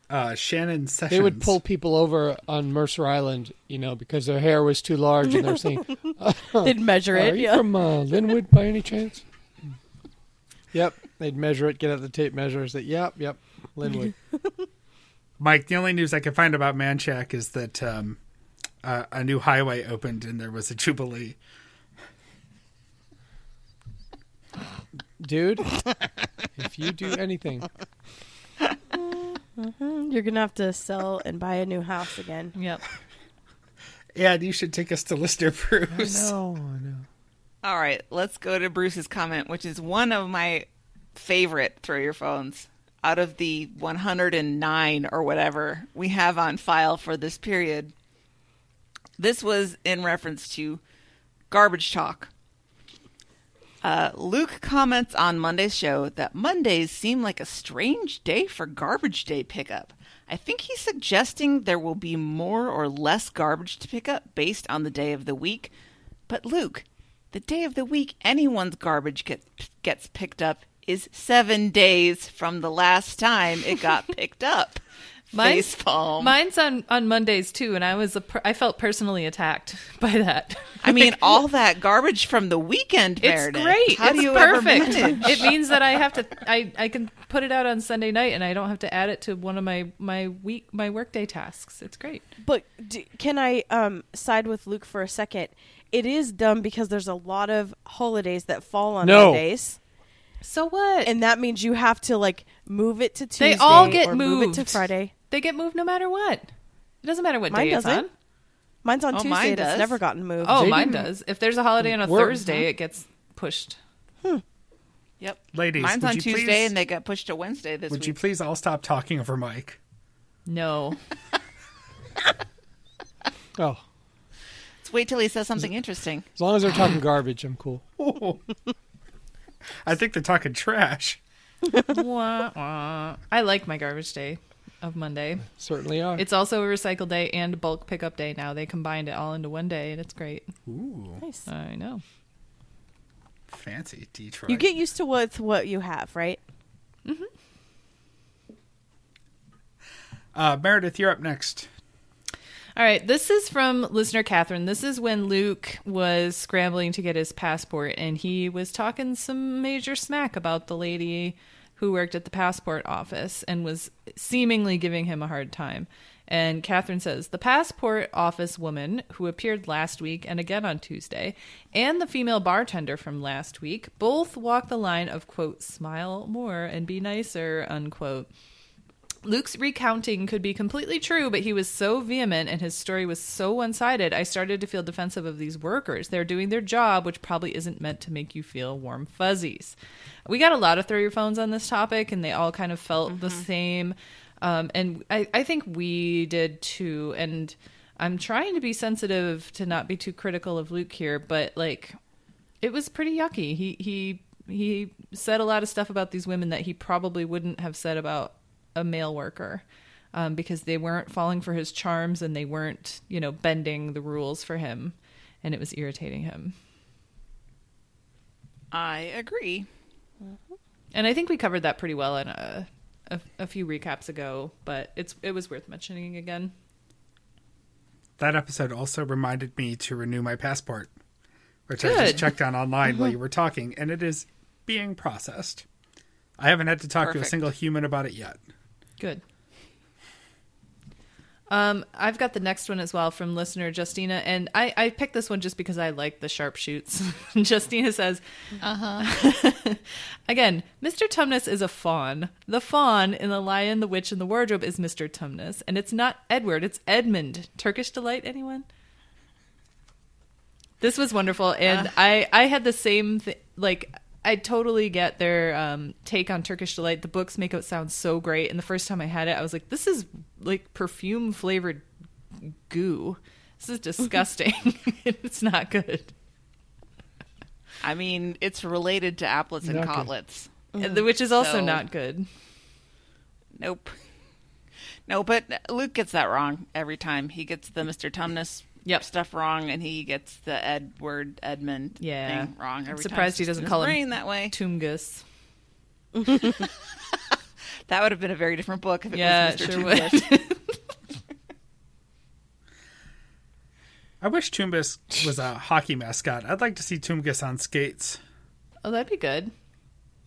Uh, Shannon Sessions.
They would pull people over on Mercer Island, you know, because their hair was too large, and they're saying, [laughs] [laughs]
They'd measure it.
"Are
it.
you
Yeah.
from uh, Lynnwood by any chance?" Yep, they'd measure it, get out the tape measures. That yep, yep, Lynnwood. [laughs]
Mike, the only news I can find about Manchac is that um, uh, a new highway opened and there was a jubilee.
Dude, [laughs] if you do anything, mm-hmm.
You're gonna have to sell and buy a new house again.
Yep.
And you should take us to Lister Bruce.
no, no.
All right, let's go to Bruce's comment, which is one of my favorite throw your phones out of the 109 or whatever we have on file for this period. This was in reference to garbage talk. Uh, Luke comments on Monday's show that Mondays seem like a strange day for garbage day pickup. I think he's suggesting there will be more or less garbage to pick up based on the day of the week. But Luke, the day of the week anyone's garbage get, gets picked up is seven days from the last time it got [laughs] picked up.
Mine's-
Facepalm.
Mine's on on Mondays too, and I was a per- I felt personally attacked [laughs] by that.
I mean, [laughs] all that garbage from the weekend,
It's
Meredith.
great.
How
it's
do you
perfect.
ever manage?
it means that I have to I, I can put it out on Sunday night and I don't have to add it to one of my my week my workday tasks. It's great.
But d can I um, side with Luke for a second? It is dumb because there's a lot of holidays that fall on
No.
Mondays,
So what?
and that means you have to like move it to Tuesday.
they all get
or
moved
Move it to Friday.
They get moved no matter what. It doesn't matter what
Mine
day it's
doesn't.
on.
Mine's on
Oh,
Tuesday.
mine
and It's
does.
never gotten moved.
Oh,
They
mine
didn't-
does. If there's a holiday on a
We're-
Thursday, it gets pushed. Hmm.
Yep.
Ladies,
Mine's
would
on
you
Tuesday
please-
and they got pushed to Wednesday this
Would
week.
Would you please all stop talking over Mike?
No. [laughs]
Oh,
Let's wait till he says something interesting.
as long as they're talking garbage, I'm cool. [laughs]
I think they're talking trash.
Wah, wah. I like my garbage day of Monday.
Certainly are.
It's also a recycle day and bulk pickup day now. They combined it all into one day, and it's great.
Ooh,
Nice.
I know.
fancy Detroit.
You get used to with what you have, right?
uh, Meredith, you're up next.
All right, this is from listener Catherine. This is when Luke was scrambling to get his passport, and he was talking some major smack about the lady who worked at the passport office and was seemingly giving him a hard time. And Catherine says the passport office woman who appeared last week and again on Tuesday, and the female bartender from last week both walk the line of, quote, smile more and be nicer, unquote. Luke's recounting could be completely true, but he was so vehement and his story was so one sided, I started to feel defensive of these workers. They're doing their job, which probably isn't meant to make you feel warm fuzzies. We got a lot of throw your phones on this topic, and they all kind of felt the same. Um, and I, I think we did too. And I'm trying to be sensitive to not be too critical of Luke here, but like, it was pretty yucky. He he he said a lot of stuff about these women that he probably wouldn't have said about a male worker um, because they weren't falling for his charms and they weren't you know bending the rules for him, and it was irritating him.
I agree.
And I think we covered that pretty well in a a, a few recaps ago, but it's it was worth mentioning again.
That episode also reminded me to renew my passport, which I just checked on online while you were talking, and it is being processed. I haven't had to talk to a single human about it yet.
Good. Um, I've got the next one as well from listener Justina, and I, I picked this one just because I like the sharpshoots. [laughs] Justina says, "Uh huh." [laughs] Again, Mr. Tumnus is a fawn. The fawn in The Lion, the Witch, and the Wardrobe is Mr. Tumnus, and it's not Edward; it's Edmund. Turkish delight, anyone? This was wonderful, and I I had the same th- like. I totally get their um, take on Turkish delight. The books make it sound so great, and the first time I had it, I was like, "This is like perfume flavored goo. This is disgusting. [laughs] [laughs] it's not good."
I mean, it's related to Aplets and
Not good.
Cotlets.
And- Which is also
So-
not good.
Nope. [laughs] No, but Luke gets that wrong every time. He gets the Mr. Tumnus
Yep.
stuff wrong, and he gets the Edward Edmund
Yeah.
thing wrong every time.
surprised he doesn't call him
that way.
Tungus. [laughs]
That would have been a very different book if it
Yeah,
was Mr.
sure
Tungus.
would. [laughs]
I wish Tumbus was a hockey mascot. I'd like to see Tumbus on skates.
oh, that'd be good.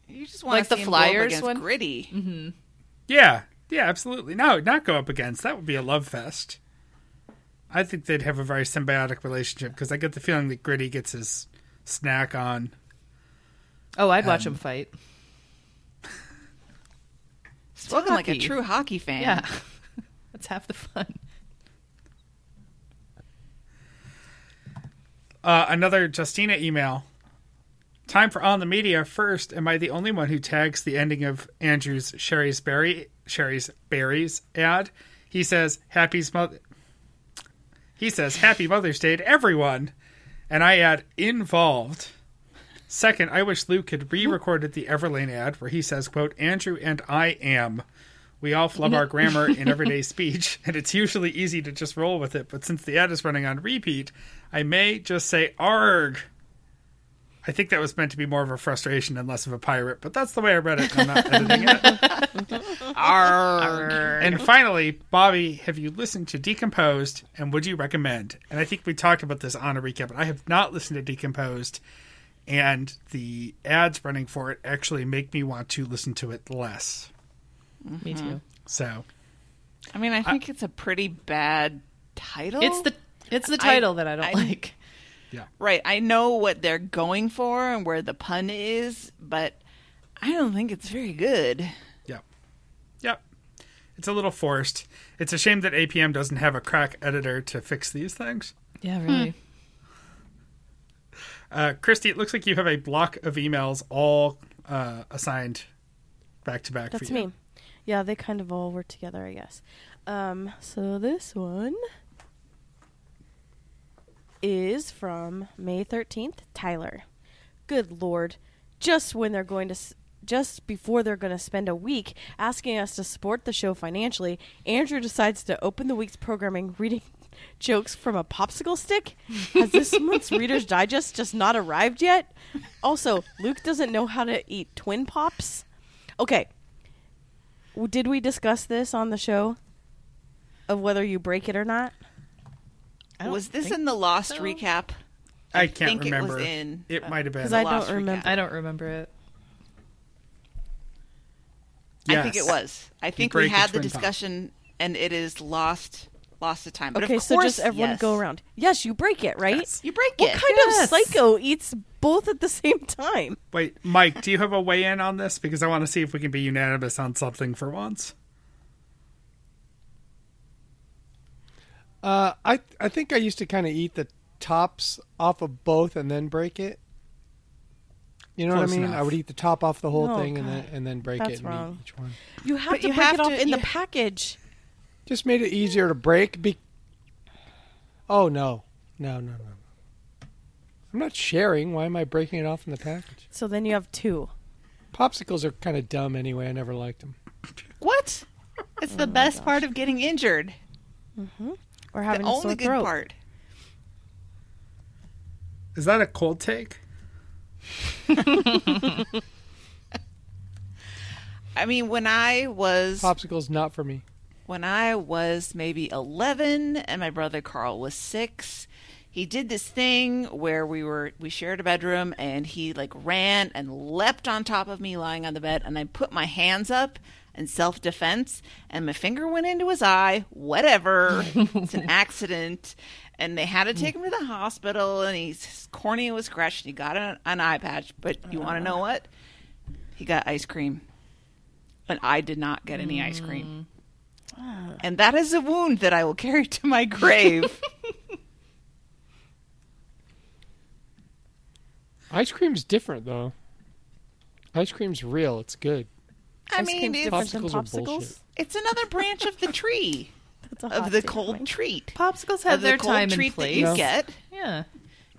You just want
Like
to
the
see him go up
Flyers
against
one?
Gritty. Mm-hmm.
Yeah, yeah, absolutely. No, not go up against. That would be a love fest. I think they'd have a very symbiotic relationship because I get the feeling that Gritty gets his snack on.
Oh, I'd watch
Um,
him fight.
Spoken like a true hockey fan.
Yeah, [laughs] that's half the fun.
Uh, another Justina email. Time for on the media first. Am I the only one who tags the ending of Andrew's Shari's Berry Shari's Berries ad? He says "Happy mother. He says Happy Mother's Day to everyone, and I add involved. Second, I wish Luke had re-recorded the Everlane ad where he says, "quote Andrew and I am." We all flub our grammar in everyday [laughs] speech, and it's usually easy to just roll with it. But since the ad is running on repeat, I may just say "arg." I think that was meant to be more of a frustration and less of a pirate, but that's the way I read it. and I'm not editing it. [laughs] And finally, Bobby, have you listened to Decomposed, and would you recommend? And I think we talked about this on a recap, but I have not listened to Decomposed, and the ads running for it actually make me want to listen to it less.
Me too. Mm-hmm.
So
I mean, I think it's a pretty bad title.
It's the it's the
I-
title that I don't
I-
like.
Right. I know what they're going for and where the pun is, but I don't think it's very good.
Yep. Yep. It's a little forced. It's a shame that APM doesn't have a crack editor to fix these things.
Yeah, really.
Uh, Christy, it looks like you have a block of emails all uh, assigned back to back for
That's me. Yeah, they kind of all work together, I guess. Um, so this one is from May 13th, Tyler. Good lord. Just when they're going to s- just before they're going to spend a week asking us to support the show financially, Andrew decides to open the week's programming [laughs] reading jokes from a popsicle stick. Has this [laughs] month's Reader's Digest just not arrived yet? Also, Luke doesn't know how to eat twin pops. Okay, W- Did we discuss this on the show? Of whether you break it or not?
I don't
Was this in the Lost
so.
recap?
I can't
think it was
remember.
in,
It
uh,
might have been.
'Cause I don't remember.
I don't remember it.
I think it was. I think we had the
twin pop.
discussion, and it is lost, lost to time. But
okay,
of
so just everyone
yes.
go around. Yes, you break it, right?
Yes.
You break
What
it.
What kind
Yes.
of psycho eats both at the same time?
Wait, Mike, do you have a weigh in on this? Because I want to see if we can be unanimous on something for once.
Uh, I I think I used to kind of eat the tops off of both and then break it. You know
Close
what I mean?
enough.
I would eat the top off the whole
Oh,
thing and then and then break
That's
it and
wrong.
eat each one.
You have
But
to
you
break
have
it off
to-
in the package.
Just made it easier to break. Be- oh no, no, no, no! I'm not sharing. Why am I breaking it off in the package?
So then you have two.
Popsicles are kind of dumb anyway. I never liked them.
What? [laughs] It's
Oh
the best part of getting injured.
Or having
the
a
only
sore
good
throat.
part.
Is that a cold take? [laughs]
I mean, when I was
Popsicles not for me.
when I was maybe 11 and my brother Carl was 6, he did this thing where we were we shared a bedroom and he like ran and leapt on top of me lying on the bed and I put my hands up in self-defense and my finger went into his eye, whatever. [laughs] it's an accident. And they had to take him to the hospital and he's, his cornea was scratched and he got an, an eye patch, but you want to know uh-huh. what? He got ice cream. And I did not get any ice cream. Mm. Ah. And that is a wound that I will carry to my grave. [laughs]
Ice cream's different though. Ice cream's real. It's good.
I mean, it's,
Popsicles are
popsicles.
it's another branch of the [laughs] tree
That's a
of the cold
mine.
treat.
Popsicles
Of
have
the
their
cold
time
treat
and
that
place.
you
No.
get.
Yeah.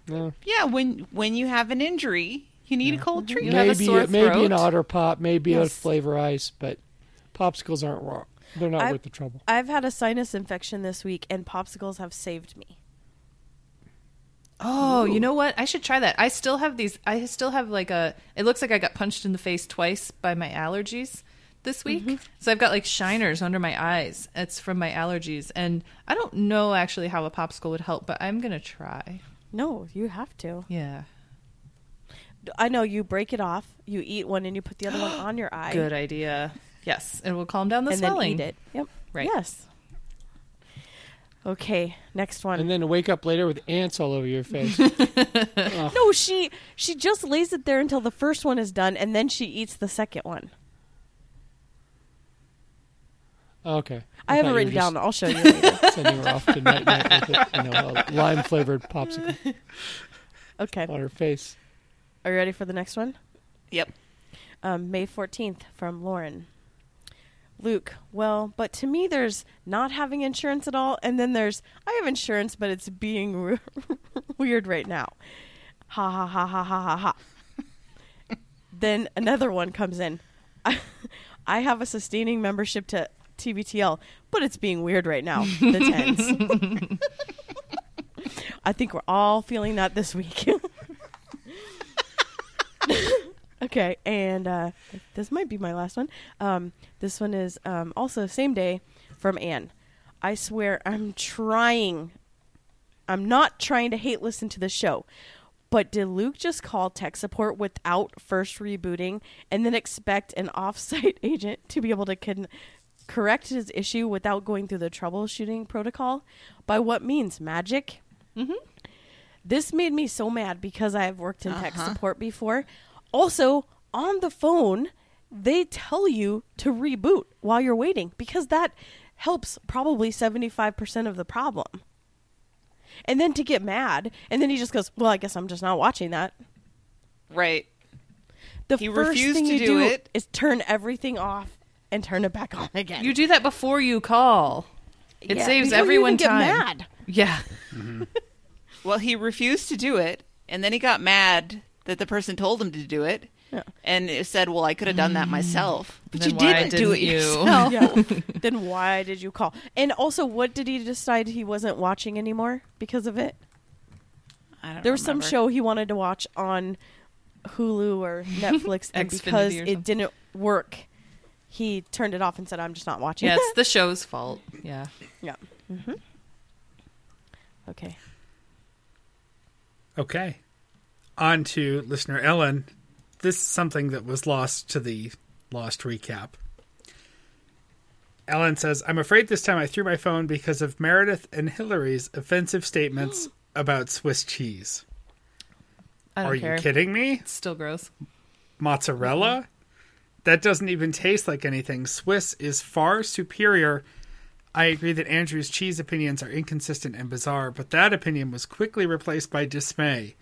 No.
Yeah, when when you have an injury, you need a cold treat.
You have a
maybe
sore
maybe an otter pop, maybe a flavor ice, but popsicles aren't wrong. They're not
I-
worth the trouble.
I've had a sinus infection this week, and popsicles have saved me.
Oh, you know what? I should try that. I still have these. I still have like a. It looks like I got punched in the face twice by my allergies this mm-hmm. week. So I've got like shiners under my eyes. It's from my allergies, and I don't know actually how a popsicle would help, but I'm gonna try.
No, you have to.
Yeah,
I know you break it off, you eat one, and you put the other one [gasps] on your eye,
good idea. Yes, it will calm down the
and
swelling.
then eat it. Yep.
Right.
Yes. Okay, next one.
And then wake up later with ants all over your face. [laughs]
no, she she just lays it there until the first one is done, and then she eats the second one.
okay.
I, have
thought
it written down. I'll show you later. [laughs]
Sending her off to night night with a, you know, a lime flavored popsicle [laughs]
okay.
on her face.
Are you ready for the next one?
Yep.
um, May 14th from Lauren. Luke, well, but to me, there's not having insurance at all, and then there's I have insurance, but it's being [laughs] weird right now. Ha ha ha ha ha ha ha. then another one comes in. I, [laughs] I have a sustaining membership to TBTL, but it's being weird right now. The tens. [laughs] I think we're all feeling that this week. Okay, and uh, this might be my last one. Um, this one is um, also same day from Anne. I swear I'm trying. I'm not trying to hate listen to the show, but did Luke just call tech support without first rebooting and then expect an [laughs] offsite agent to be able to con- correct his issue without going through the troubleshooting protocol? By what means? Magic? This made me so mad because I've worked in tech
Uh-huh.
support before. Also, on the phone, they tell you to reboot while you're waiting because that helps probably 75% of the problem. And then to get mad, and then he just goes, "Well, I guess I'm just not watching that."
Right.
The
He
first
refused
thing
to
you
do
do
it.
is turn everything off and turn it back on [laughs] again.
You do that before you call. It
Yeah,
saves
before you
everyone
even get
time.
mad.
Yeah. [laughs]
Well, he refused to do it, and then he got mad that the person told him to do it,
Yeah.
and it said, "Well, I could have done that myself." But
Then
you
why
didn't, do it
didn't you?
yourself. [laughs]
Yeah. [laughs] then why did you call? And also, what did he decide he wasn't watching anymore because of it?
I don't
There was some
remember.
show he wanted to watch on Hulu or [laughs] Netflix, and
Xfinity
because
or
it didn't work, he turned it off and said, "I'm just not watching."
Yeah,
it."
it's the show's fault. Yeah.
yeah. hmm Okay.
Okay. On to listener Ellen. This is something that was lost to the lost recap. Ellen says, I'm afraid this time I threw my phone because of Meredith and Hillary's offensive statements [gasps] about Swiss cheese. Are
care.
you kidding me?
It's still gross.
Mozzarella? Mm-hmm. That doesn't even taste like anything. Swiss is far superior. I agree that Andrew's cheese opinions are inconsistent and bizarre, but that opinion was quickly replaced by dismay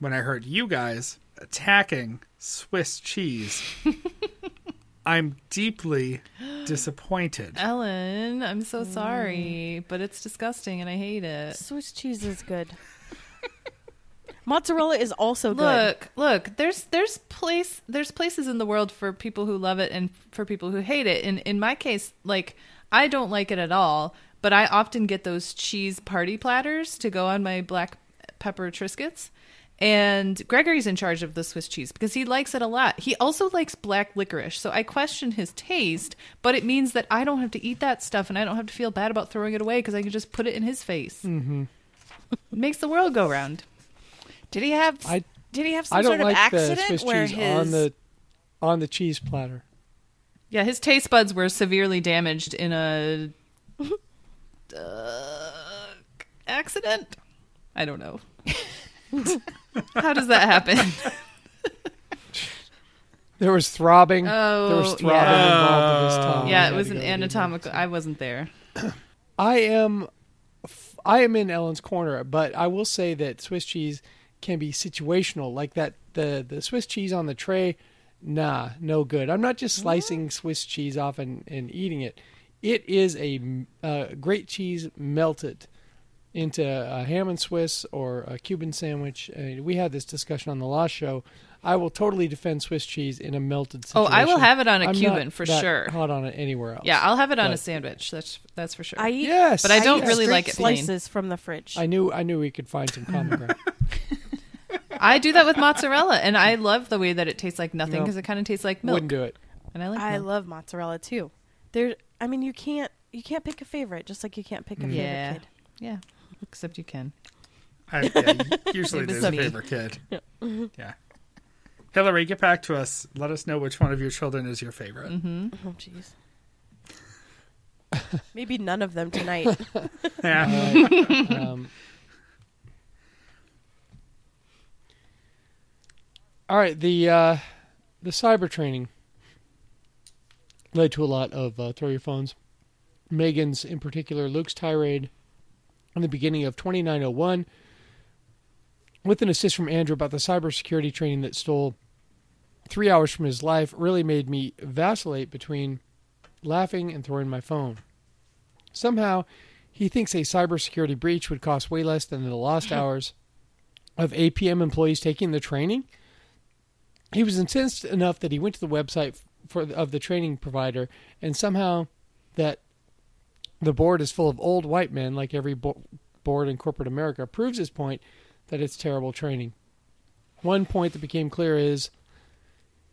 when I heard you guys attacking Swiss cheese. [laughs] I'm deeply disappointed.
Ellen, I'm so mm. sorry, but it's disgusting and I hate it.
Swiss cheese is good. [laughs] Mozzarella is also good.
Look, look, there's there's place there's places in the world for people who love it and for people who hate it. And in my case, like I don't like it at all, but I often get those cheese party platters to go on my black pepper Triscuits. And Gregory's in charge of the Swiss cheese because he likes it a lot. He also likes black licorice. So I question his taste, but it means that I don't have to eat that stuff and I don't have to feel bad about throwing it away because I can just put it in his face. Mm-hmm. makes the world go round.
Did he have?
I-
did he have some
I don't
sort of
like the
accident
Swiss
where
cheese
his
on the on the cheese platter.
Yeah, his taste buds were severely damaged in a [laughs] uh, accident. I don't know. [laughs] [laughs] How does that happen?
There was throbbing.
Oh,
there was throbbing
yeah.
involved in his tongue.
yeah, it was an
go to the
anatomical. I wasn't there. [clears throat]
I am, I am in Ellen's corner, but I will say that Swiss cheese can be situational. Like that the the Swiss cheese on the tray, nah, no good. I'm not just slicing Swiss cheese off and, and eating it. It is a uh, great cheese melted into a ham and Swiss or a Cuban sandwich. Uh, we had this discussion on the last show. I will totally defend Swiss cheese in a melted
Oh. I will have it on a
I'm
Cuban
not
for
that
sure.
Hot on it anywhere else.
Yeah, I'll have it on a sandwich. That's that's for sure.
I eat,
Yes,
But I don't
eat
really like it plain.
slices from the fridge.
I knew I knew we could find some common ground. [laughs]
I do that with mozzarella, and I love the way that it tastes like nothing
No.
because it kind of tastes like milk.
Wouldn't do it.
And I like
I
milk.
love mozzarella too. There, I mean, you can't you can't pick a favorite, just like you can't pick a favorite
Yeah.
kid.
Yeah, except you can.
I, yeah, [laughs] usually
Maybe
there's a favorite kid. [laughs] Yeah. Hillary, get back to us. Let us know which one of your children is your favorite.
Mm-hmm.
Oh, jeez. Maybe none of them tonight. [laughs]
Yeah.
um, all right, the uh, the cyber training led to a lot of uh, throw your phones. Megan's, in particular, Luke's tirade in the beginning of 2901, with an assist from Andrew about the cybersecurity training that stole three hours from his life, really made me vacillate between laughing and throwing my phone. Somehow, he thinks a cybersecurity breach would cost way less than the lost [laughs] hours of APM employees taking the training. He was incensed enough that he went to the website for of the training provider, and somehow that the board is full of old white men, like every bo- board in corporate America, proves his point that it's terrible training. One point that became clear is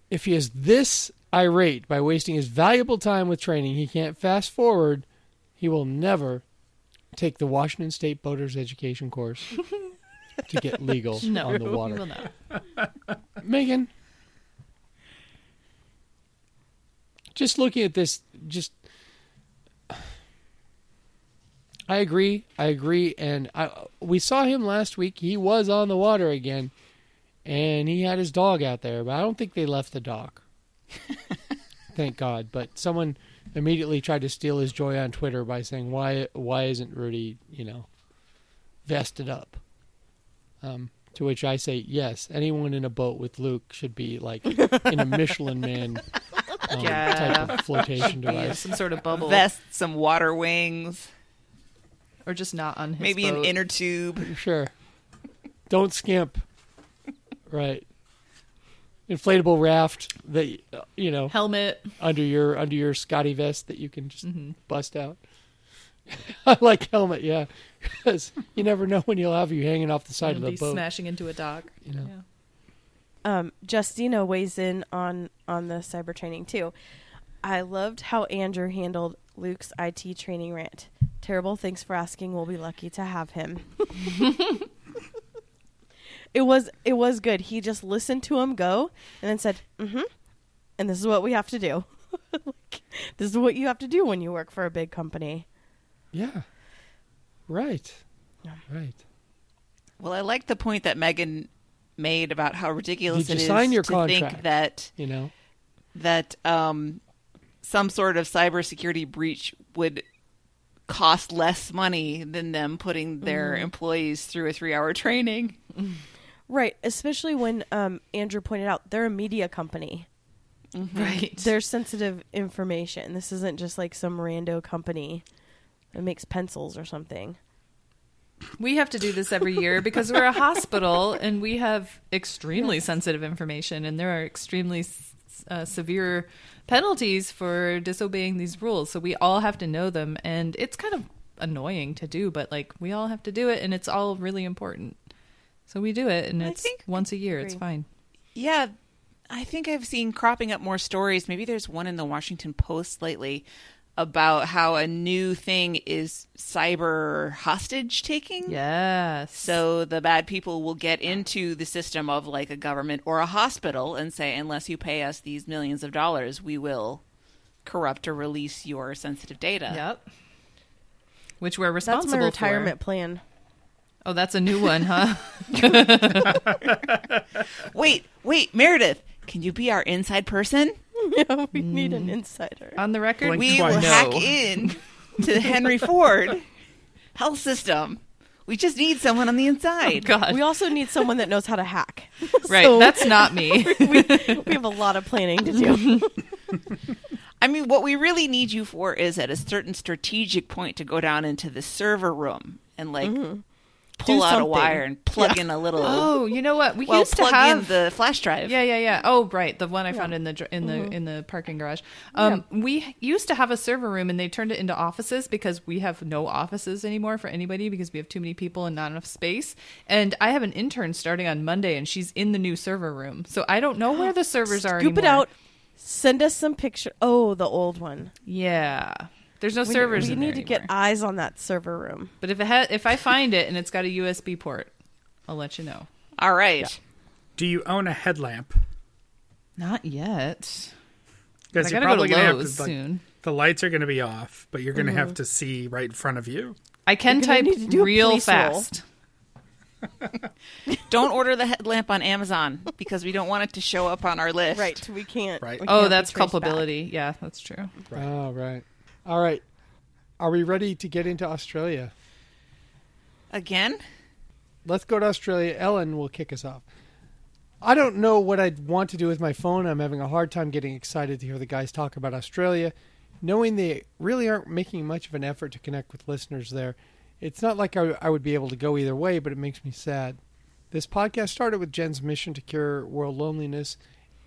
if he is this irate by wasting his valuable time with training, he can't fast forward. He will never take the Washington State Boaters Education course [laughs] to get legal
No,
on the water. Megan, just looking at this, just I agree. I agree, and I we saw him last week. He was on the water again, and he had his dog out there, but I don't think they left the dog. [laughs] Thank God. But someone immediately tried to steal his joy on Twitter by saying, "Why? Why isn't Rudy, you know, vested up?" Um, to which I say, yes, anyone in a boat with Luke should be like in a Michelin Man [laughs] um,
Yeah.
type of flotation
Yeah,
device.
some sort of bubble,
Vest, some water wings,
or just not on his
maybe an inner tube. [laughs]
Sure. Don't skimp. Right. Inflatable raft that uh, you know
helmet.
under your under your SCOTTeVEST that you can just
hmm
bust out. [laughs] I like helmet, yeah, [laughs] because you never know when you'll have you hanging off the side of
be
the boat.
smashing into a dock.
You know.
Yeah.
um, Justina weighs in on on the cyber training too. I loved how Andrew handled Luke's IT training rant. Terrible. Thanks for asking. We'll be lucky to have him. [laughs] it was it was good. He just listened to him go and then said, "Mm-hmm," and this is what we have to do. [laughs] like, this is what you have to do when you work for a big company.
Yeah. Right.
Yeah.
Right.
Well, I like the point that Megan made about how ridiculous
Did
it
you
is
sign your
to
contract?
think that
You know.
that um, some sort of cybersecurity breach would cost less money than them putting their employees through a three-hour [laughs] training.
Right, especially when um, Andrew pointed out they're a media company.
Right.
There's sensitive information. This isn't just like some rando company that makes pencils or something.
We have to do this every year because we're a hospital and we have extremely [laughs] sensitive information, and there are extremely s- uh, severe penalties for disobeying these rules. So we all have to know them, and it's kind of annoying to do, but like we all have to do it, and it's all really important. So we do it, and it's once a year. It's fine.
Yeah, I think I've seen cropping up more stories. Maybe there's one in the Washington Post lately about how a new thing is cyber hostage taking.
Yes.
So the bad people will get into the system of like a government or a hospital and say, unless you pay us these millions of dollars, we will corrupt or release your sensitive data.
Yep. Which we're responsible
That's
responsible
my retirement
for.
plan.
Oh, that's a new one, huh? [laughs] [laughs]
Wait, wait, Meredith, can you be our inside person? [laughs]
yeah, we need an mm. insider.
On the record,
Blink
We
twice.
will
No.
hack in [laughs] to the Henry Ford health system. We just need someone on the oh, inside.
God,
We also need someone that knows how to hack. [laughs]
right?
So
That's not me.
we have a lot of planning to do.
I mean, what we really need you for is at a certain strategic point to go down into the server room and like mm-hmm.
Pull
out a wire and plug in a little.
oh, you know what? We
well,
used to
plug
have
in the flash drive.
Yeah, yeah, yeah. Oh, right, the one I found in the in the
Mm-hmm.
in the parking garage. Um, we used to have a server room, and they turned it into offices because we have no offices anymore for anybody because we have too many people and not enough space. And I have an intern starting on Monday, and she's in the new server room, so I don't know where the [gasps] servers are.
Scoop it out. Send us some picture. Oh, the old one.
Yeah, there's no
We,
servers.
we
in
need
there
to get eyes on that server room.
But if it ha- if I find it and it's got a USB port, I'll let you know.
All right.
Do you own a headlamp?
Not yet.
Because you're
gotta go
probably
to
gonna have
Lowe's
to, like,
soon.
the lights are going to be off, but you're going to
Mm-hmm.
have to see right in front of you.
I can type
to do
real fast. [laughs]
Don't order the headlamp on Amazon because we don't want it to show up on our list.
Right. We can't.
Right.
we
Oh,
can't be
that's
traced back.
culpability. Yeah, that's true.
Oh, right. All right. Are we ready to get into Australia?
Again?
Let's go to Australia. Ellen will kick us off. I don't know what I'd want to do with my phone. I'm having a hard time getting excited to hear the guys talk about Australia, knowing they really aren't making much of an effort to connect with listeners there. It's not like I, I would be able to go either way, but it makes me sad. This podcast started with Jen's mission to cure world loneliness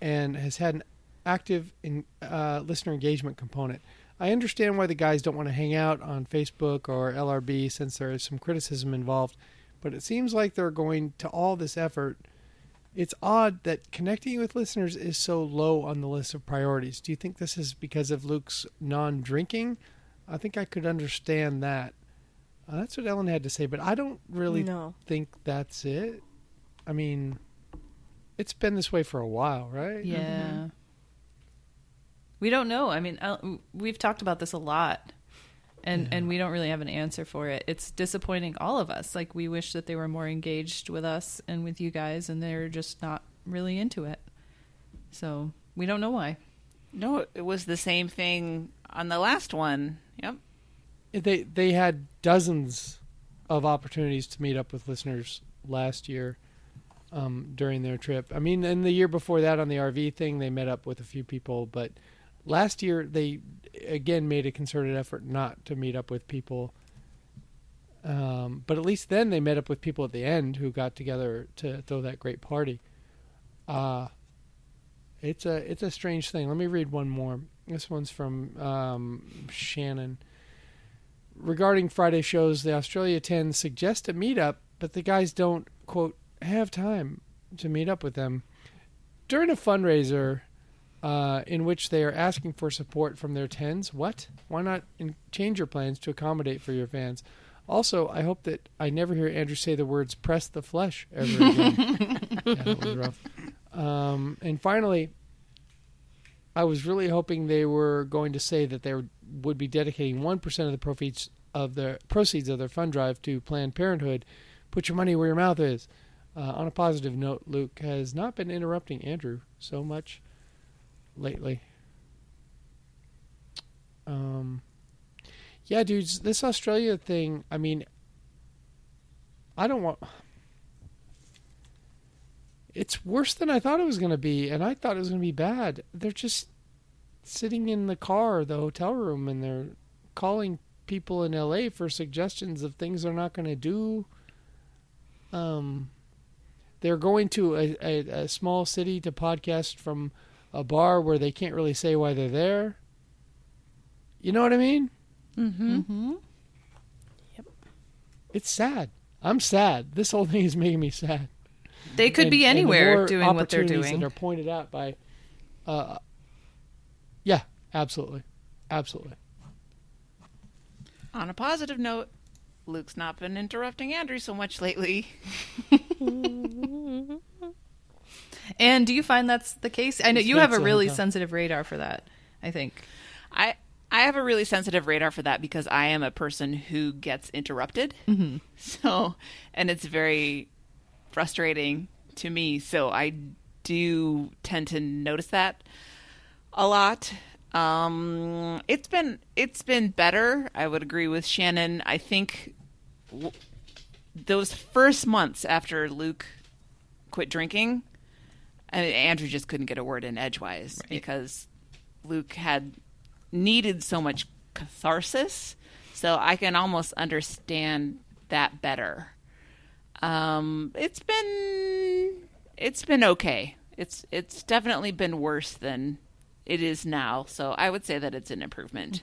and has had an active in, uh, listener engagement component. I understand why the guys don't want to hang out on Facebook or LRB since there is some criticism involved, but it seems like they're going to all this effort. It's odd that connecting with listeners is so low on the list of priorities. Do you think this is because of Luke's non drinking? I think I could understand that. Uh, that's what Ellen had to say, but I don't really
No.
think that's it. I mean, it's been this way for a while, right?
Yeah. We don't know. I mean, uh, we've talked about this a lot. And and we don't really have an answer for it. It's disappointing all of us. Like we wish that they were more engaged with us and with you guys and they're just not really into it. So, we don't know why.
No, it was the same thing on the last one. Yep.
they they had dozens of opportunities to meet up with listeners last year um, during their trip. I mean, and the year before that on the RV thing, they met up with a few people, but last year they again made a concerted effort not to meet up with people. Um, but at least then they met up with people at the end who got together to throw that great party. Uh, it's a it's a strange thing. Let me read one more. This one's from um, Shannon regarding Friday shows, the Australia 10 suggest a meetup, but the guys don't, quote, have time to meet up with them. During a fundraiser uh, in which they are asking for support from their 10s, what? Why not in- change your plans to accommodate for your fans? Also, I hope that I never hear Andrew say the words press the flesh ever again. [laughs] yeah, that was rough. Um, and finally, I was really hoping they were going to say that they would be dedicating one percent of the proceeds of their proceeds of their fund drive to Planned Parenthood. Put your money where your mouth is. Uh, on a positive note, Luke has not been interrupting Andrew so much lately. Um, yeah, dudes, this Australia thing. I mean, I don't want. It's worse than I thought it was going to be, and I thought it was going to be bad. They're just sitting in the car, the hotel room, and they're calling people in LA for suggestions of things they're not going to do. Um, they're going to a, a, a small city to podcast from a bar where they can't really say why they're there. You know what I mean?
Mm-hmm. Yep.
It's sad. I'm sad. This whole thing is making me sad.
They could
And-
be
and the
anywhere doing what they're doing.
That are pointed out by, uh, yeah, absolutely, absolutely.
On a positive note, Luke's not been interrupting Andrew so much lately. [laughs] [laughs]
And do you find that's the case? I know
It's
you have a really sensitive radar for that. I think.
I I have a really sensitive radar for that because I am a person who gets interrupted. Mm-hmm. [laughs] So, and it's very frustrating to me. So I do tend to notice that a lot. Um, it's been it's been better. I would agree with Shannon. I think w- those first months after Luke quit drinking, I mean, Andrew just couldn't get a word in edgewise because Luke had needed so much catharsis. So I can almost understand that better. Um, it's been it's been okay. It's it's definitely been worse than it is now. So I would say that it's an improvement.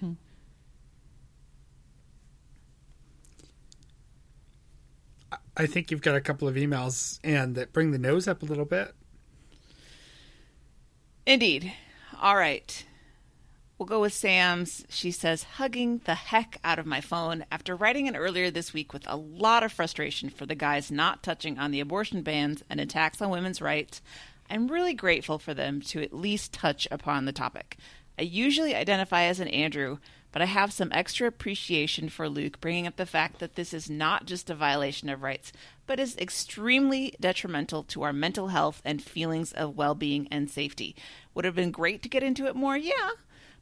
I think you've got a couple of emails and that bring the nose up a little bit.
Indeed. All right. We'll go with Sam's. She says, hugging the heck out of my phone after writing it earlier this week with a lot of frustration for the guys not touching on the abortion bans and attacks on women's rights. I'm really grateful for them to at least touch upon the topic. I usually identify as an Andrew, but I have some extra appreciation for Luke bringing up the fact that this is not just a violation of rights, but is extremely detrimental to our mental health and feelings of well being and safety. Would have been great to get into it more, yeah,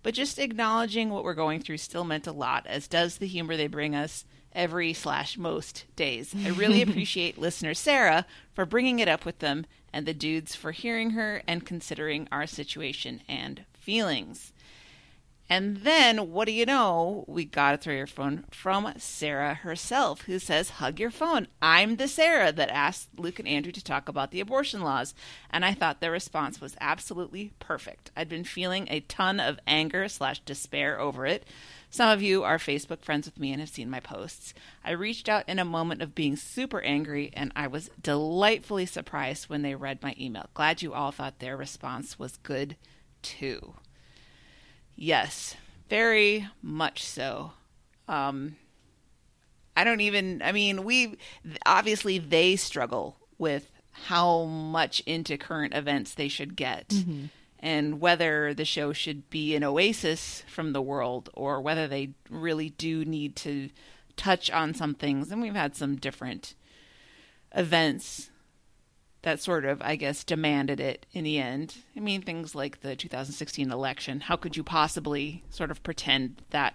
but just acknowledging what we're going through still meant a lot, as does the humor they bring us every slash most days. I really [laughs] appreciate listener Sarah for bringing it up with them and the dudes for hearing her and considering our situation and feelings. And then, what do you know? We got a throw your phone from Sarah herself, who says, Hug your phone. I'm the Sarah that asked Luke and Andrew to talk about the abortion laws. And I thought their response was absolutely perfect. I'd been feeling a ton of anger slash despair over it. Some of you are Facebook friends with me and have seen my posts. I reached out in a moment of being super angry, and I was delightfully surprised when they read my email. Glad you all thought their response was good too. Yes, very much so. Um, I don't even, I mean, we obviously they struggle with how much into current events they should get and whether the show should be an oasis from the world or whether they really do need to touch on some things. And we've had some different events that sort of, I guess, demanded it in the end. I mean, things like the 2016 election. How could you possibly sort of pretend that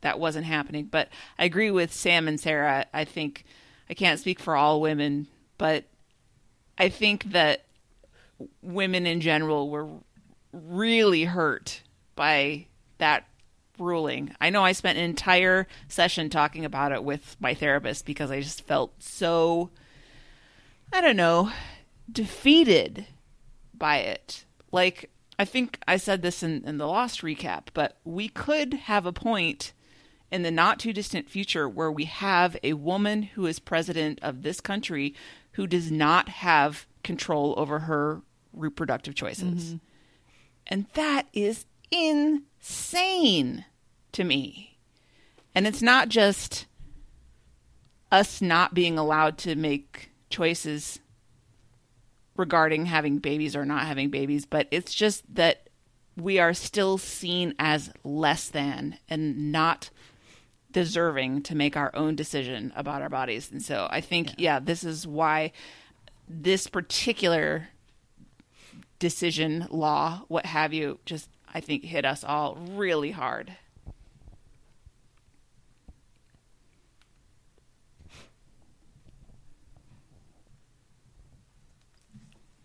that wasn't happening? But I agree with Sam and Sarah. I think I can't speak for all women, but I think that women in general were really hurt by that ruling. I know I spent an entire session talking about it with my therapist because I just felt so I don't know, defeated by it. Like, I think I said this in, in the Lost recap, but we could have a point in the not too distant future where we have a woman who is president of this country who does not have control over her reproductive choices. Mm-hmm. And that is insane to me. And it's not just us not being allowed to make choices regarding having babies or not having babies, but it's just that we are still seen as less than and not deserving to make our own decision about our bodies. And so I think, yeah, this is why this particular decision, law, what have you, just I think hit us all really hard.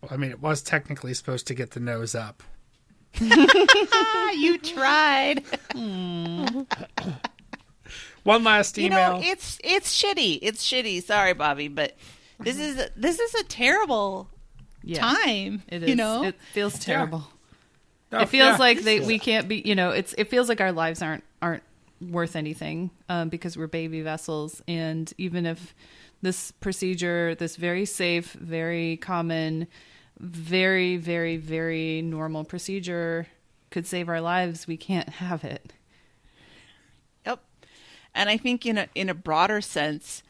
I mean, it was technically supposed to get the nose up. [laughs]
You tried.
One last email.
You know, it's it's shitty. It's shitty. Sorry, Bobby, but this is a, this is a terrible
Yeah,
time.
It is.
You know,
it feels terrible.
Oh,
it feels
yeah.
like they, we can't be. You know, it's it feels like our lives aren't aren't worth anything um, because we're baby vessels, and even if this procedure, this very safe, very common, very very very normal procedure could save our lives, we can't have it.
Yep. And I think in a in a broader sense,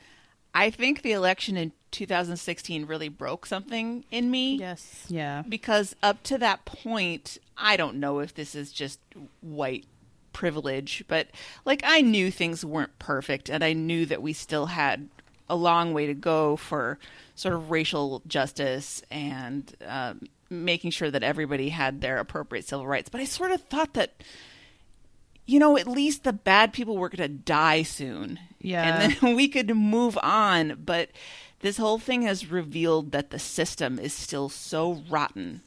I think the election in 2016 really broke something in me.
Yes.
Yeah.
Because up to that point, I don't know if this is just white privilege, but like I knew things weren't perfect and I knew that we still had a long way to go for sort of racial justice and um, making sure that everybody had their appropriate civil rights. But I sort of thought that, you know, at least the bad people were going to die soon.
Yeah.
and then [laughs] we could move on. But this whole thing has revealed that the system is still so rotten,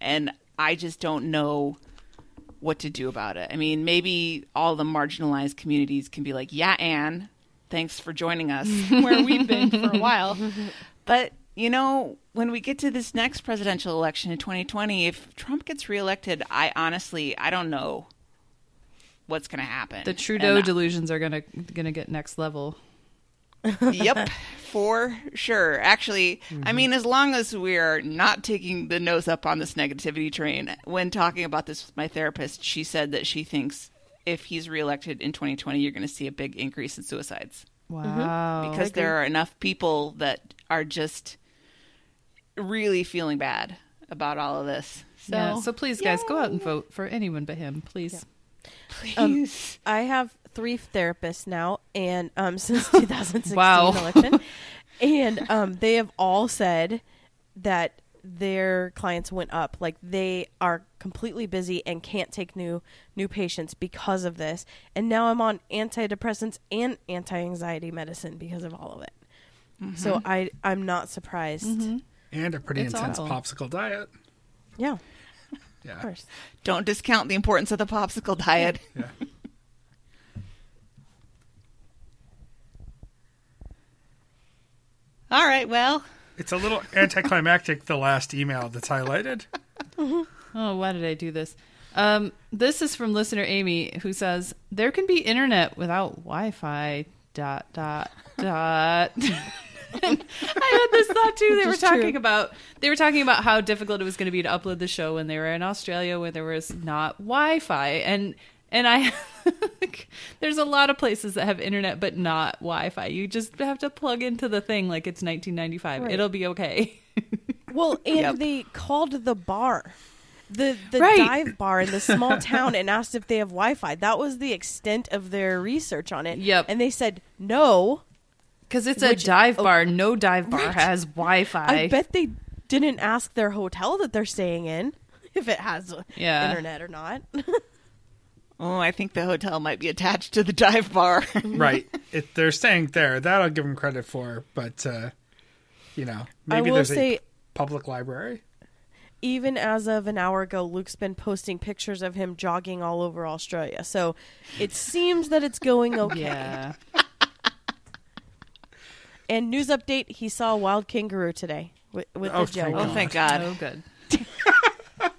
and I just don't know what to do about it. I mean, maybe all the marginalized communities can be like, "Yeah, Anne, thanks for joining us," [laughs]
Where we've been for a while. [laughs]
but you know, when we get to this next presidential election in 2020, if Trump gets reelected, I honestly I don't know what's going to happen.
the Trudeau
And,
delusions are gonna gonna get next level.
yep, [laughs] for sure. Actually, I
Mm-hmm.
mean, as long as we're not taking the nose up on this negativity train, when talking about this with my therapist, she said that she thinks if he's reelected in 2020, you're going to see a big increase in suicides
Wow.
because there are enough people that are just really feeling bad about all of this. So,
yeah. So please, guys, go out and vote for anyone but him, please.
please.
I have three therapists now, and um, [laughs] since 2016
Wow.
election, and um, they have all said that their clients went up. Like they are completely busy and can't take new new patients because of this. And now I'm on antidepressants and anti-anxiety medicine because of all of it. Mm-hmm. So I I'm not surprised. Mm-hmm.
And a pretty
It's
intense
awful.
popsicle diet.
Yeah, [laughs]
Yeah.
of course.
Don't discount the importance of the popsicle diet.
Yeah. [laughs]
All right, well,
It's a little anticlimactic, the last email that's highlighted. [laughs]
Oh, why did I do this? Um, this is from listener Amy, who says there can be internet without Wi-Fi. Dot dot dot. [laughs] I had this thought too. They were talking
true.
about they were talking about how difficult it was going to be to upload the show when they were in Australia, where there was not Wi-Fi, and and I [laughs] there's a lot of places that have internet but not Wi-Fi. You just have to plug into the thing like it's 1995.
Right.
It'll be okay. [laughs]
Well, and
Yep.
they called the bar, the the
Right.
dive bar in the small [laughs] town, and asked if they have Wi-Fi. That was the extent of their research on it.
Yep.
and they said no.
Because it's a
Which-
dive
oh,
bar. No dive bar
right.
has Wi-Fi.
I bet they didn't ask their hotel that they're staying in if it has
Yeah.
internet or not.
Oh, I think the hotel might be attached to the dive bar. [laughs]
right. If they're staying there, that I'll give them credit for. But, uh, you know,
I
maybe
will
there's
say,
a public library.
even as of an hour ago, Luke's been posting pictures of him jogging all over Australia. So it seems that it's going okay.
yeah. [laughs]
And news update: he saw a wild kangaroo today with, with
Oh,
the Joe.
oh, thank God.
Oh, good. [laughs]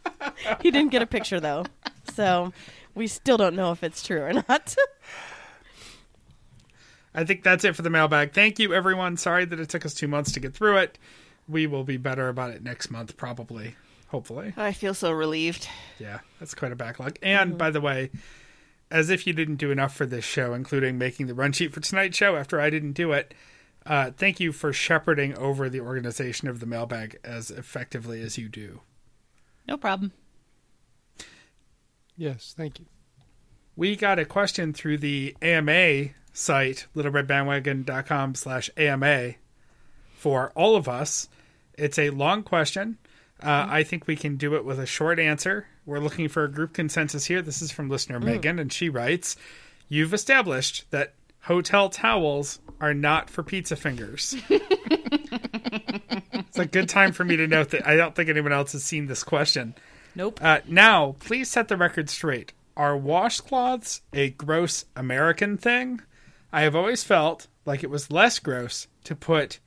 He didn't get a picture though, so we still don't know if it's true or not. [laughs]
I think that's it for the mailbag. Thank you, everyone. Sorry that it took us two months to get through it. We will be better about it next month, probably. Hopefully.
I feel so relieved.
Yeah, that's quite a backlog. And by the way, as if you didn't do enough for this show, including making the run sheet for tonight's show after I didn't do it, uh, thank you for shepherding over the organization of the mailbag as effectively as you do.
No problem.
Yes, thank you.
We got a question through the AMA site, littleredbandwagon.com slash AMA for all of us. It's a long question. Uh, I think we can do it with a short answer. We're looking for a group consensus here. This is from listener Megan, and she writes You've established that hotel towels are not for pizza fingers. [laughs] it's a good time for me to note that I don't think anyone else has seen this question.
Nope.
Uh, now, please set the record straight. Are washcloths a gross American thing? I have always felt like it was less gross to put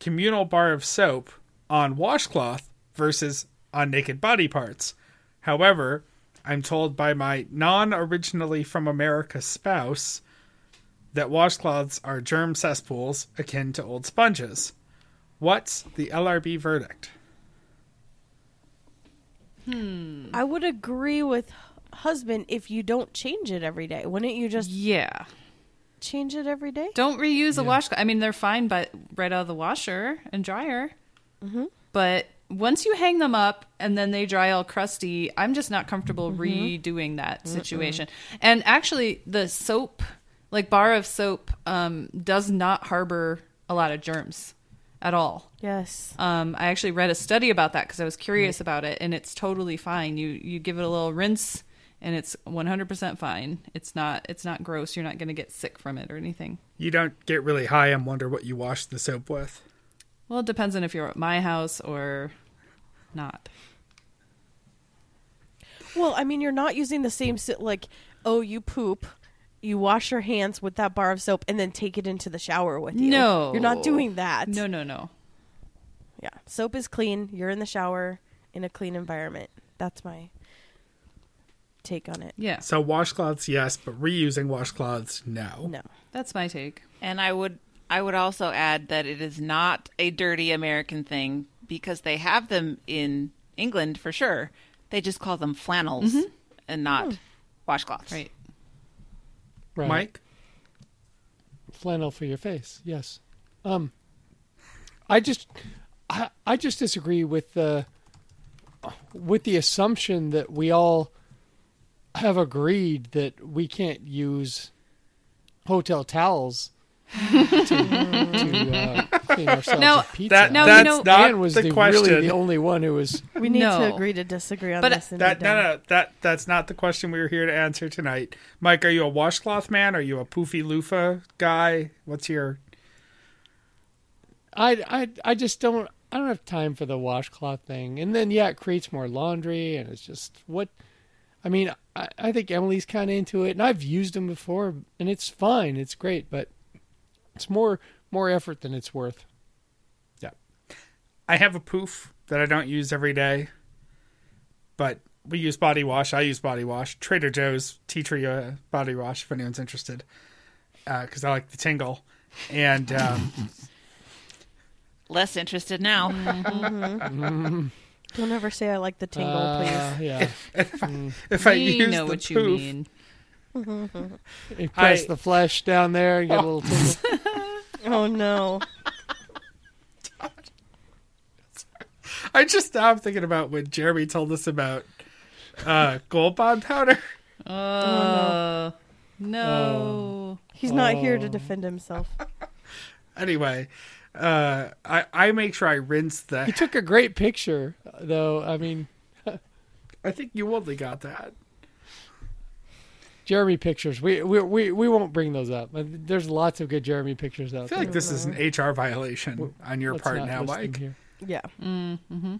communal bar of soap on washcloth versus on naked body parts. However, I'm told by my non originally from America spouse that washcloths are germ cesspools akin to old sponges. What's the LRB verdict? Hmm.
I would agree with husband if you don't change it every day. Wouldn't you just
yeah.
change it every day?
Don't reuse a
Yeah.
washcloth. I mean, they're fine, but right out of the washer and dryer. Mm-hmm. But once you hang them up and then they dry all crusty, I'm just not comfortable mm-hmm. redoing that situation. And actually, the soap, like bar of soap, um, does not harbor a lot of germs at all.
Yes.
Um, I actually read a study about that because I was curious about it, and it's totally fine. You you give it a little rinse and it's 100% fine. It's not it's not gross. You're not going to get sick from it or anything.
You don't get really high and wonder what you washed the soap with.
Well, it depends on if you're at my house or not.
Well, I mean, you're not using the same si- like. Oh, you poop. You wash your hands with that bar of soap and then take it into the shower with you.
No.
you're not doing that.
No, no, no.
Yeah, soap is clean. You're in the shower in a clean environment. That's my take on it.
Yeah.
So washcloths, yes, but reusing washcloths, no.
No.
That's my take.
And I would I would also add that it is not a dirty American thing because they have them in England for sure. They just call them flannels mm-hmm. and not hmm. washcloths.
Right.
Right.
Mike?
flannel for your face. Yes. Um, I just, I, I just disagree with the, with the assumption that we all have agreed that we can't use hotel towels to, to uh, clean ourselves
No,
with pizza.
That,
No, you
that's
know-
not
Anne was
the,
the,
question.
really the only one who was.
We need
No.
to agree to disagree on
But
this.
That, no, no, that, that's not the question we were here to answer tonight. Mike, are you a washcloth man? Are you a poofy loofah guy? What's your...
I, I, I just don't. I don't have time for the washcloth thing. And then yeah, it creates more laundry, and it's just what. I mean, I, I think Emily's kind of into it, and I've used them before, and it's fine. It's great, but it's more more effort than it's worth. Yeah.
I have a poof that I don't use every day, but we use body wash. I use body wash. Trader Joe's tea tree uh, body wash, if anyone's interested, because I like the tingle. And um,
Less interested now. [laughs]
Don't ever say I like the tingle,
Uh, yeah, [laughs]
if I
we
use
know
the
what you
poof,
mean.
you press
I-
the flesh down there and get a little tingle. [laughs]
please. oh no.
I just now I'm thinking about when Jeremy told us about uh, Gold Bond powder.
Oh, no.
He's not here to
Oh.
defend himself.
Anyway, uh, I I make sure I rinse
that.
He
took a great picture, though. I mean, [laughs]
I think you only got that.
Jeremy pictures. We we we, we won't bring those up. There's lots of good Jeremy pictures out
I feel
there.
like this is an HR violation on your part now, Mike.
here.
Yeah.
Mm-hmm.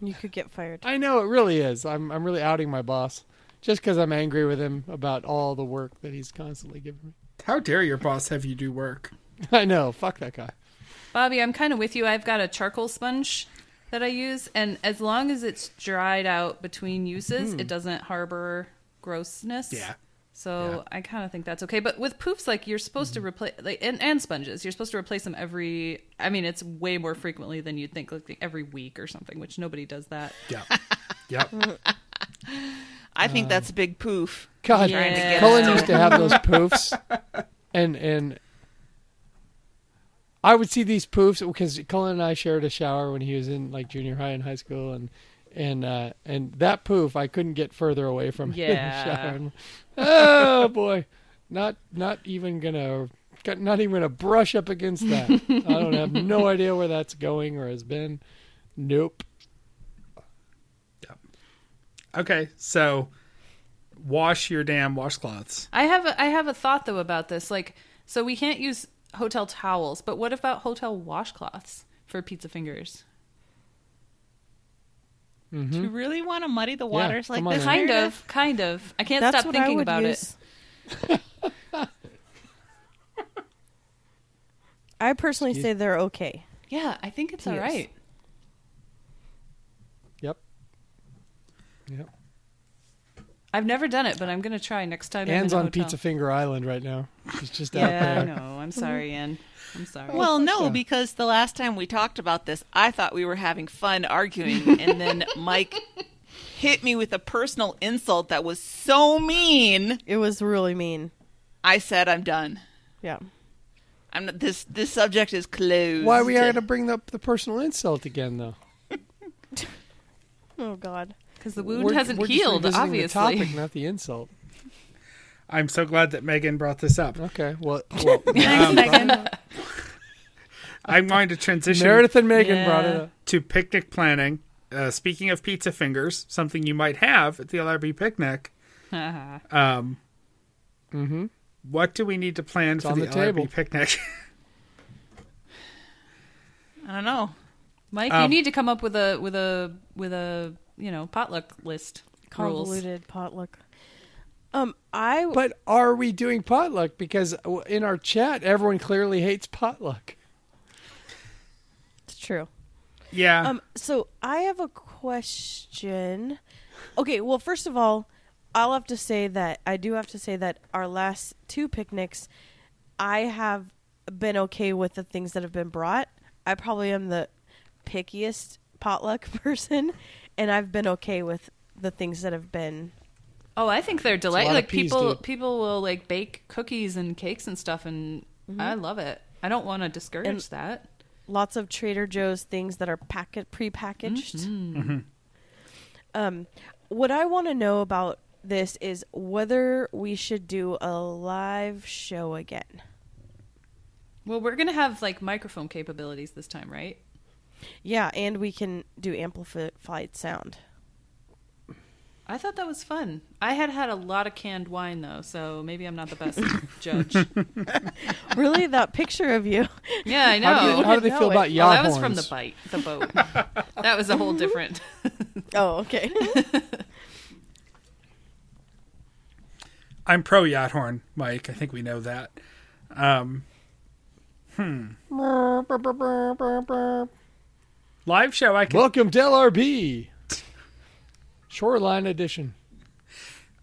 You could get fired.
I know it really is. I'm I'm really outing my boss just because I'm angry with him about all the work that he's constantly giving me.
How dare your boss have you do work? [laughs]
I know. Fuck that guy.
Bobby, I'm kind of with you. I've got a charcoal sponge that I use, and as long as it's dried out between uses, it doesn't harbor grossness.
Yeah.
So I kind of think that's okay. But with poofs, like you're supposed to mm-hmm. replace, like and, and sponges, you're supposed to replace them every. I mean, it's way more frequently than you'd think, like every week or something. Which nobody does that.
Yep. [laughs] Yep.
I think um, that's a big poof.
God,
Trying to get
Cullen
us
used to have those poofs, [laughs] and and I would see these poofs because Cullen and I shared a shower when he was in like junior high and high school, and and uh, and that poof I couldn't get further away from him [laughs]
Yeah.
shower. Oh boy, not not even gonna. got- Not even gonna brush up against that. I don't have no [laughs] idea where that's going or has been. Nope. Yep.
Okay, so wash your damn washcloths.
I have a, I have a thought though about this. Like, so we can't use hotel towels, but what about hotel washcloths for pizza fingers?
Mm-hmm.
Do you really want to muddy the waters like this?
now.
Kind
Meredith?
of, kind of. I can't
That's
stop
what I
thinking
would
about
use.
it. [laughs]
I personally say they're okay.
Yeah, I think it's all
Yes.
right.
Yep. Yep.
I've never done it, but I'm gonna try next time.
Anne's
I'm
on
hotel.
Pizza Finger Island right now. She's just out there.
Yeah, I know. I'm sorry, Anne. I'm sorry.
Well, no,
Yeah.
because the last time we talked about this, I thought we were having fun arguing, [laughs] and then Mike hit me with a personal insult that was so mean.
It was really mean.
I said, "I'm done.
Yeah.
I'm not, this. This subject is closed."
Why are we going to bring up the personal insult again, though?
Oh God.
because the wound
We're-
hasn't
we're
healed,
revisiting
obviously.
The topic, not the insult.
I'm so glad that Megan brought this up.
Okay. Well, [laughs] well
Thanks, Megan.
I'm going to transition
Meredith and Megan
Yeah.
brought it up.
to picnic planning. Uh, speaking of pizza fingers, something you might have at the LRB picnic, [laughs] Um,
Mm-hmm.
what do we need to plan
It's
for
on
the,
the table.
LRB picnic? [laughs]
I don't know.
Mike, you
Um,
need to come up with a with a with a you know potluck list rules.
Convoluted potluck. Um, I
But are we doing potluck? Because in our chat, everyone clearly hates potluck.
It's true.
yeah.
Um, so I have a question. Okay, well, first of all, I'll have to say that I do have to say that our last two picnics, I have been okay with the things that have been brought. I probably am the pickiest potluck [laughs] person, and I've been okay with the things that have been.
Oh, I think they're delightful. Like
peas,
people,
dude.
people will like bake cookies and cakes and stuff, and I love it. I don't want to discourage
And-
that.
Lots of Trader Joe's things that are packet prepackaged. Um, what I want to know about this is whether we should do a live show again.
Well, we're gonna have like microphone capabilities this time, right?
Yeah, and we can do amplified sound.
I thought that was fun. I had had a lot of canned wine though, so maybe I'm not the best [laughs] judge. [laughs]
really, that picture of you.
Yeah, I know.
How do, you, how do they
No,
feel
it-
about
well,
yaw
that was from the
horns?
bite, the boat. [laughs] that was a whole different.
Oh, okay.
I'm pro yacht horn, Mike. I think we know that. Um, hmm. Live show. I can.
Welcome to LRB. Shoreline edition.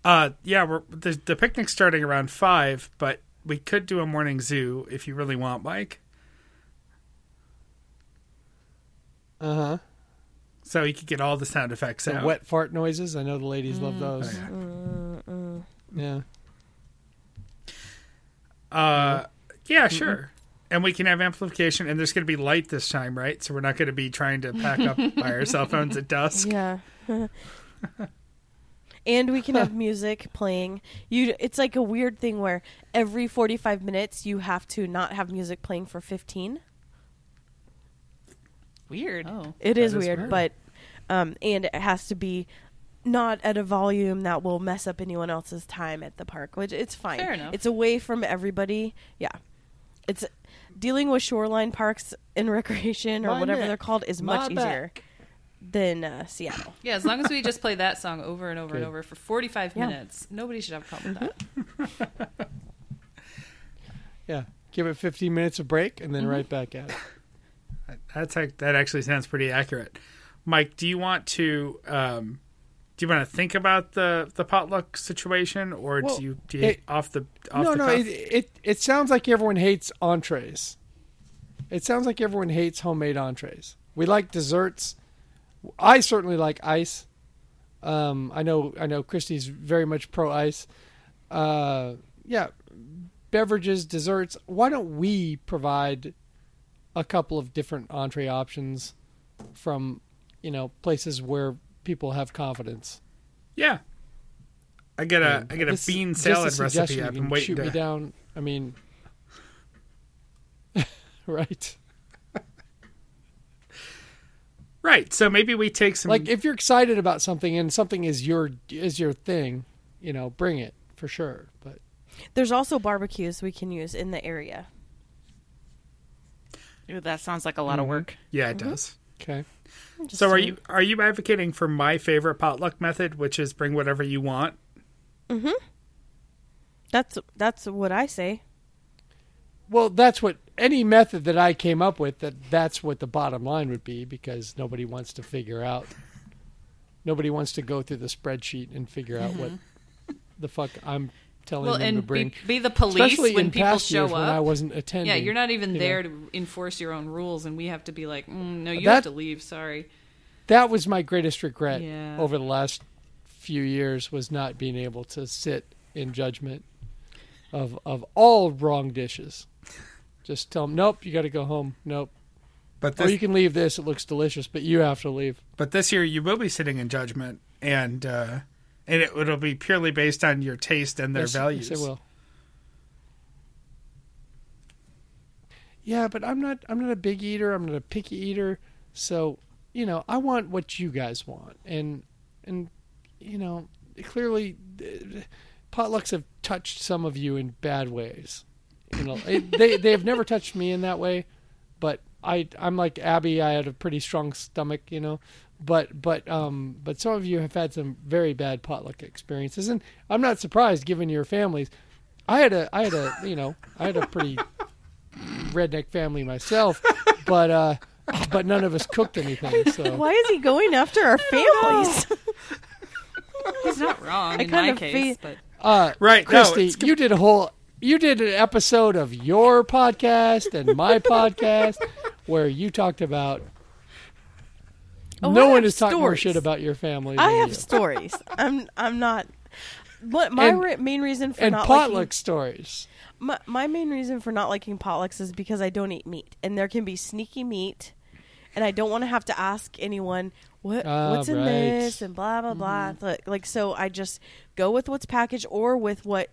Uh, yeah, we're the, the picnic's starting around five, but we could do a morning zoo if you really want, Mike.
Uh huh.
So you could get all the sound effects
The
out.
wet fart noises. I know the ladies love those.
Oh,
Yeah.
Uh, yeah, sure. And we can have amplification, and there's going to be light this time, right? So we're not going to be trying to pack up [laughs] by our cell phones at dusk.
yeah. [laughs] [laughs] and we can have music playing. You it's like a weird thing where every 45 minutes you have to not have music playing for 15.
Weird.
Oh,
It is,
That is
weird,
weird.
but um and it has to be not at a volume that will mess up anyone else's time at the park, which it's fine.
Fair enough.
It's away from everybody. Yeah. It's dealing with shoreline parks and [laughs] recreation or
My
whatever
neck.
they're called is
My
much easier
back.
Than uh, Seattle.
yeah. As long as we [laughs] just play that song over and over and over for 45
Yeah.
minutes, nobody should have a problem with that. [laughs]
Yeah. Give it 15 minutes of break and then
Mm-hmm.
right back at it.
That's ac- that actually sounds pretty accurate. Mike, do you want to um, do you want to think about the the potluck situation, or
Well,
do you do you
it-
off the off
no,
the
no.
cuff?
It, it it sounds like everyone hates entrees. It sounds like everyone hates homemade entrees. We like desserts. I certainly like ice. Um, I know I know Christy's very much pro ice. Uh, yeah, beverages, desserts. Why don't we provide a couple of different entree options from you know places where people have confidence?
yeah, I get a
And
I get a
this-
bean
a
salad
suggestion.
recipe. I've been
can
waiting
shoot
to.
me down. I mean, [laughs] right?
Right, so maybe we take some
Like if you're excited about something and something is your is your thing, you know, bring it for sure. But
There's also barbecues we can use in the area.
Ooh, that sounds like a lot of work.
yeah, it does.
okay,
So are you are you advocating for my favorite potluck method, which is bring whatever you want? Mm-hmm.
That's that's what I say.
Well, that's what any method that I came up with. That that's what the bottom line would be because nobody wants to figure out. Nobody wants to go through the spreadsheet and figure out what the fuck I'm telling
Well,
them to
and
bring.
be, be the police
Especially
when
in
people
past
show
years when I wasn't attending.
Yeah, you're not even
you
there
know.
to enforce your own rules, and we have to be like, mm, no, you
That-
have to leave. Sorry.
that was my greatest regret
Yeah.
over the last few years was not being able to sit in judgment of of all wrong dishes. Just tell them, nope, you got to go home. Nope.
But
Or you can leave this. It looks delicious, but you have to leave.
but this year you will be sitting in judgment, and uh, and it, it'll be purely based on your taste and their
Yes,
values.
Yes, it will. Yeah, but I'm not. I'm not a big eater. I'm not a picky eater. So you know, I want what you guys want, and and you know, clearly uh, potlucks have touched some of you in bad ways. You know, it, they they have never touched me in that way, but I I'm like Abby. I had a pretty strong stomach, you know. But but um but some of you have had some very bad potluck experiences, and I'm not surprised given your families. I had a I had a you know I had a pretty redneck family myself, but uh but none of us cooked anything. So
Why is he going after our families?
He's not wrong
I
in my case,
fe-
but
uh
Right,
Christy,
it's-
you did a whole you did an episode of your podcast and my [laughs] podcast where you talked about
Oh,
no
I
one is talking more shit about your family.
I have
you.
stories. I'm I'm not. What my
And-
re- main reason for
and
not
potluck
liking
stories.
my, my main reason for not liking potlucks is because I don't eat meat, and there can be sneaky meat, and I don't want to have to ask anyone what
Ah,
what's in this and blah blah blah. Like, like so, I just go with what's packaged or with what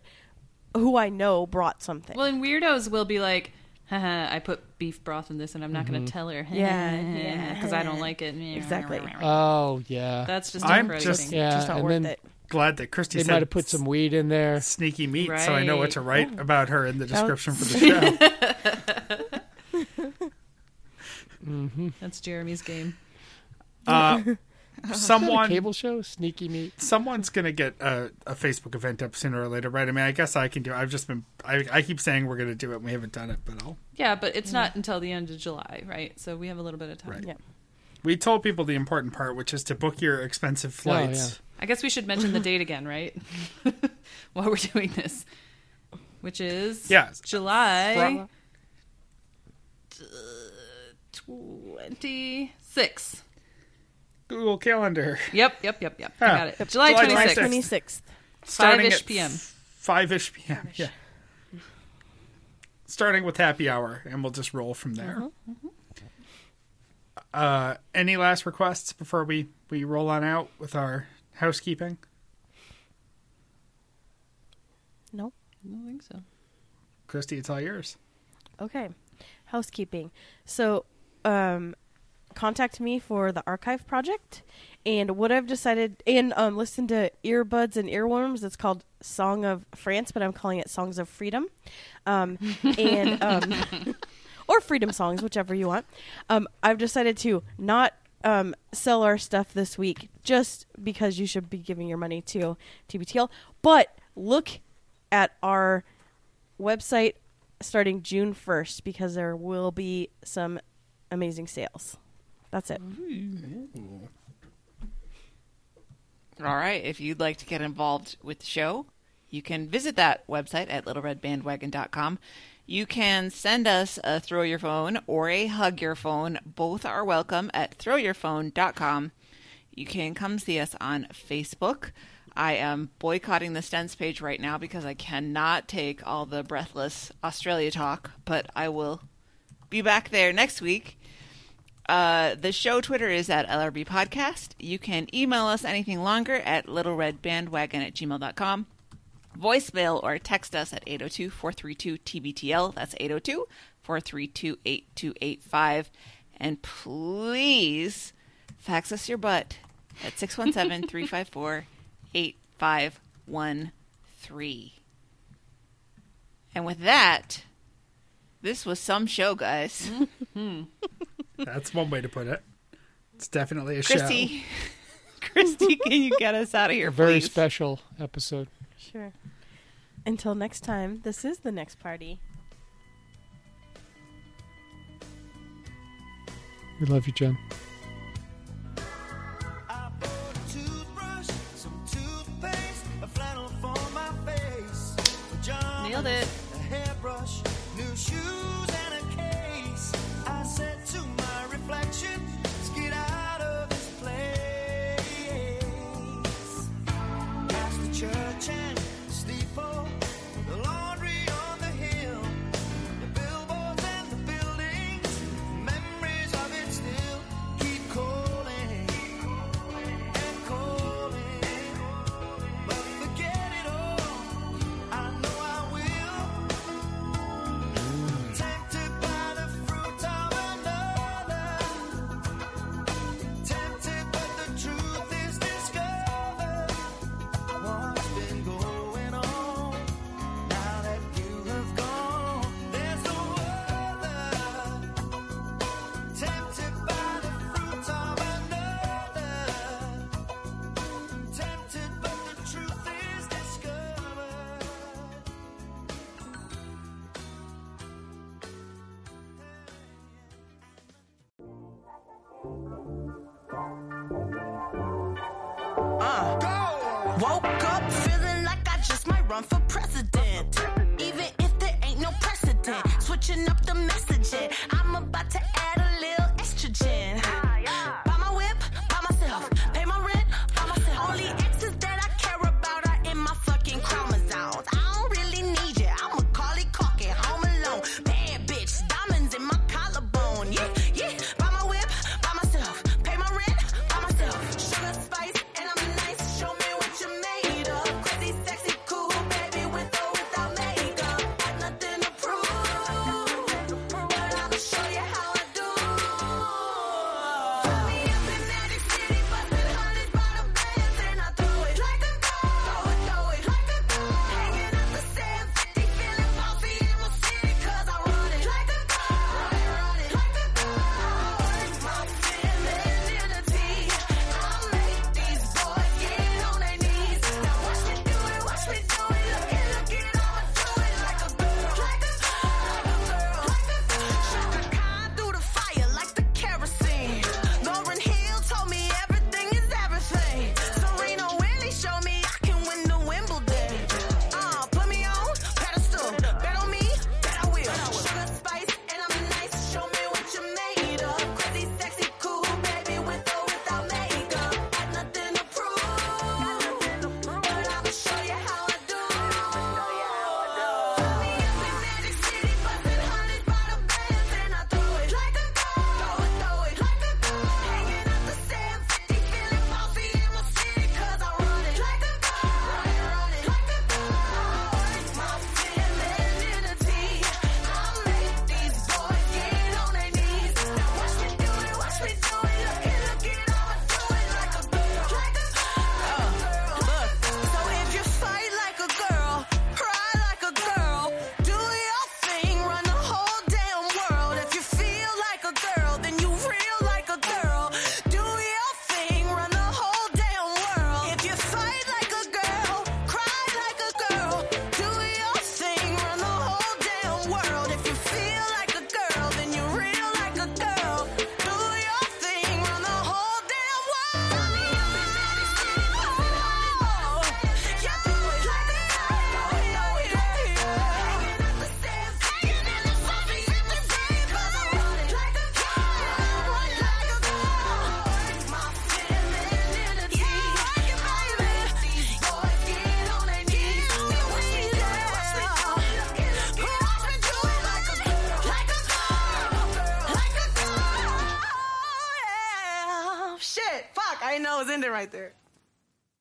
who I know brought something.
well, and weirdos will be like, Haha, I put beef broth in this, and I'm not going to tell her.
Yeah, yeah.
because I don't like it.
Exactly.
Oh yeah,
That's just
I'm
I'm
just-
yeah,
just not
and
worth
then
it.
glad that Christy
they
said
might have put some weed in there.
sneaky meat, so I know what to write about her in the description for the show. [laughs]
That's Jeremy's game.
Uh,
Is that a [laughs]
someone,
cable show, Sneaky Meat.
someone's gonna get a, a Facebook event up sooner or later, right? I mean, I guess I can do. it. I've just been. I, I keep saying we're gonna do it, and we haven't done it, but I'll.
Yeah, but it's not until the end of July, right? So we have a little bit of time.
Right.
Yeah.
We told people the important part, which is to book your expensive oh, flights.
I guess we should mention the date again, right? [laughs] While we're doing this, which is
Yeah.
July twenty six.
Google Calendar.
Yep, yep, yep, yep.
Huh.
I got it.
Yep.
July
July 26th.
sixth,
Twenty sixth.
Five-ish p.m.
Five ish p.m. Yeah. Starting with happy hour, and we'll just roll from there.
Mm-hmm,
Uh, any last requests before we we roll on out with our housekeeping?
No.
I don't think so.
Christy, it's all yours.
Okay. Housekeeping. So, um, contact me for the archive project. And what I've decided, and um, listen to Earbuds and Earworms. It's called Song of France, but I'm calling it Songs of Freedom. Um, [laughs] and um, or Freedom Songs, whichever you want. Um, I've decided to not um, sell our stuff this week just because you should be giving your money to TBTL. But look at our website starting June 1st because there will be some amazing sales. That's it.
All right. If you'd like to get involved with the show, you can visit that website at littleredbandwagon.com. You can send us a throw your phone or a hug your phone. Both are welcome at throwyourphone.com. You can come see us on Facebook. I am boycotting the Stens page right now because I cannot take all the breathless Australia talk, but I will be back there next week. Uh, the show Twitter is at LRB Podcast. You can email us anything longer at littleredbandwagon at gmail.com. Voicemail or text us at 802 432 TBTL. That's 802 432 8285. And please fax us your butt at 617 354 8513. And with that, this was some show, guys.
That's one way to put it. It's definitely a show.
Christy, [laughs] Christy, can you get us out of here,
A very
please?
special episode.
Sure. Until next time, this is the next party.
We love you, Jen.
I bought church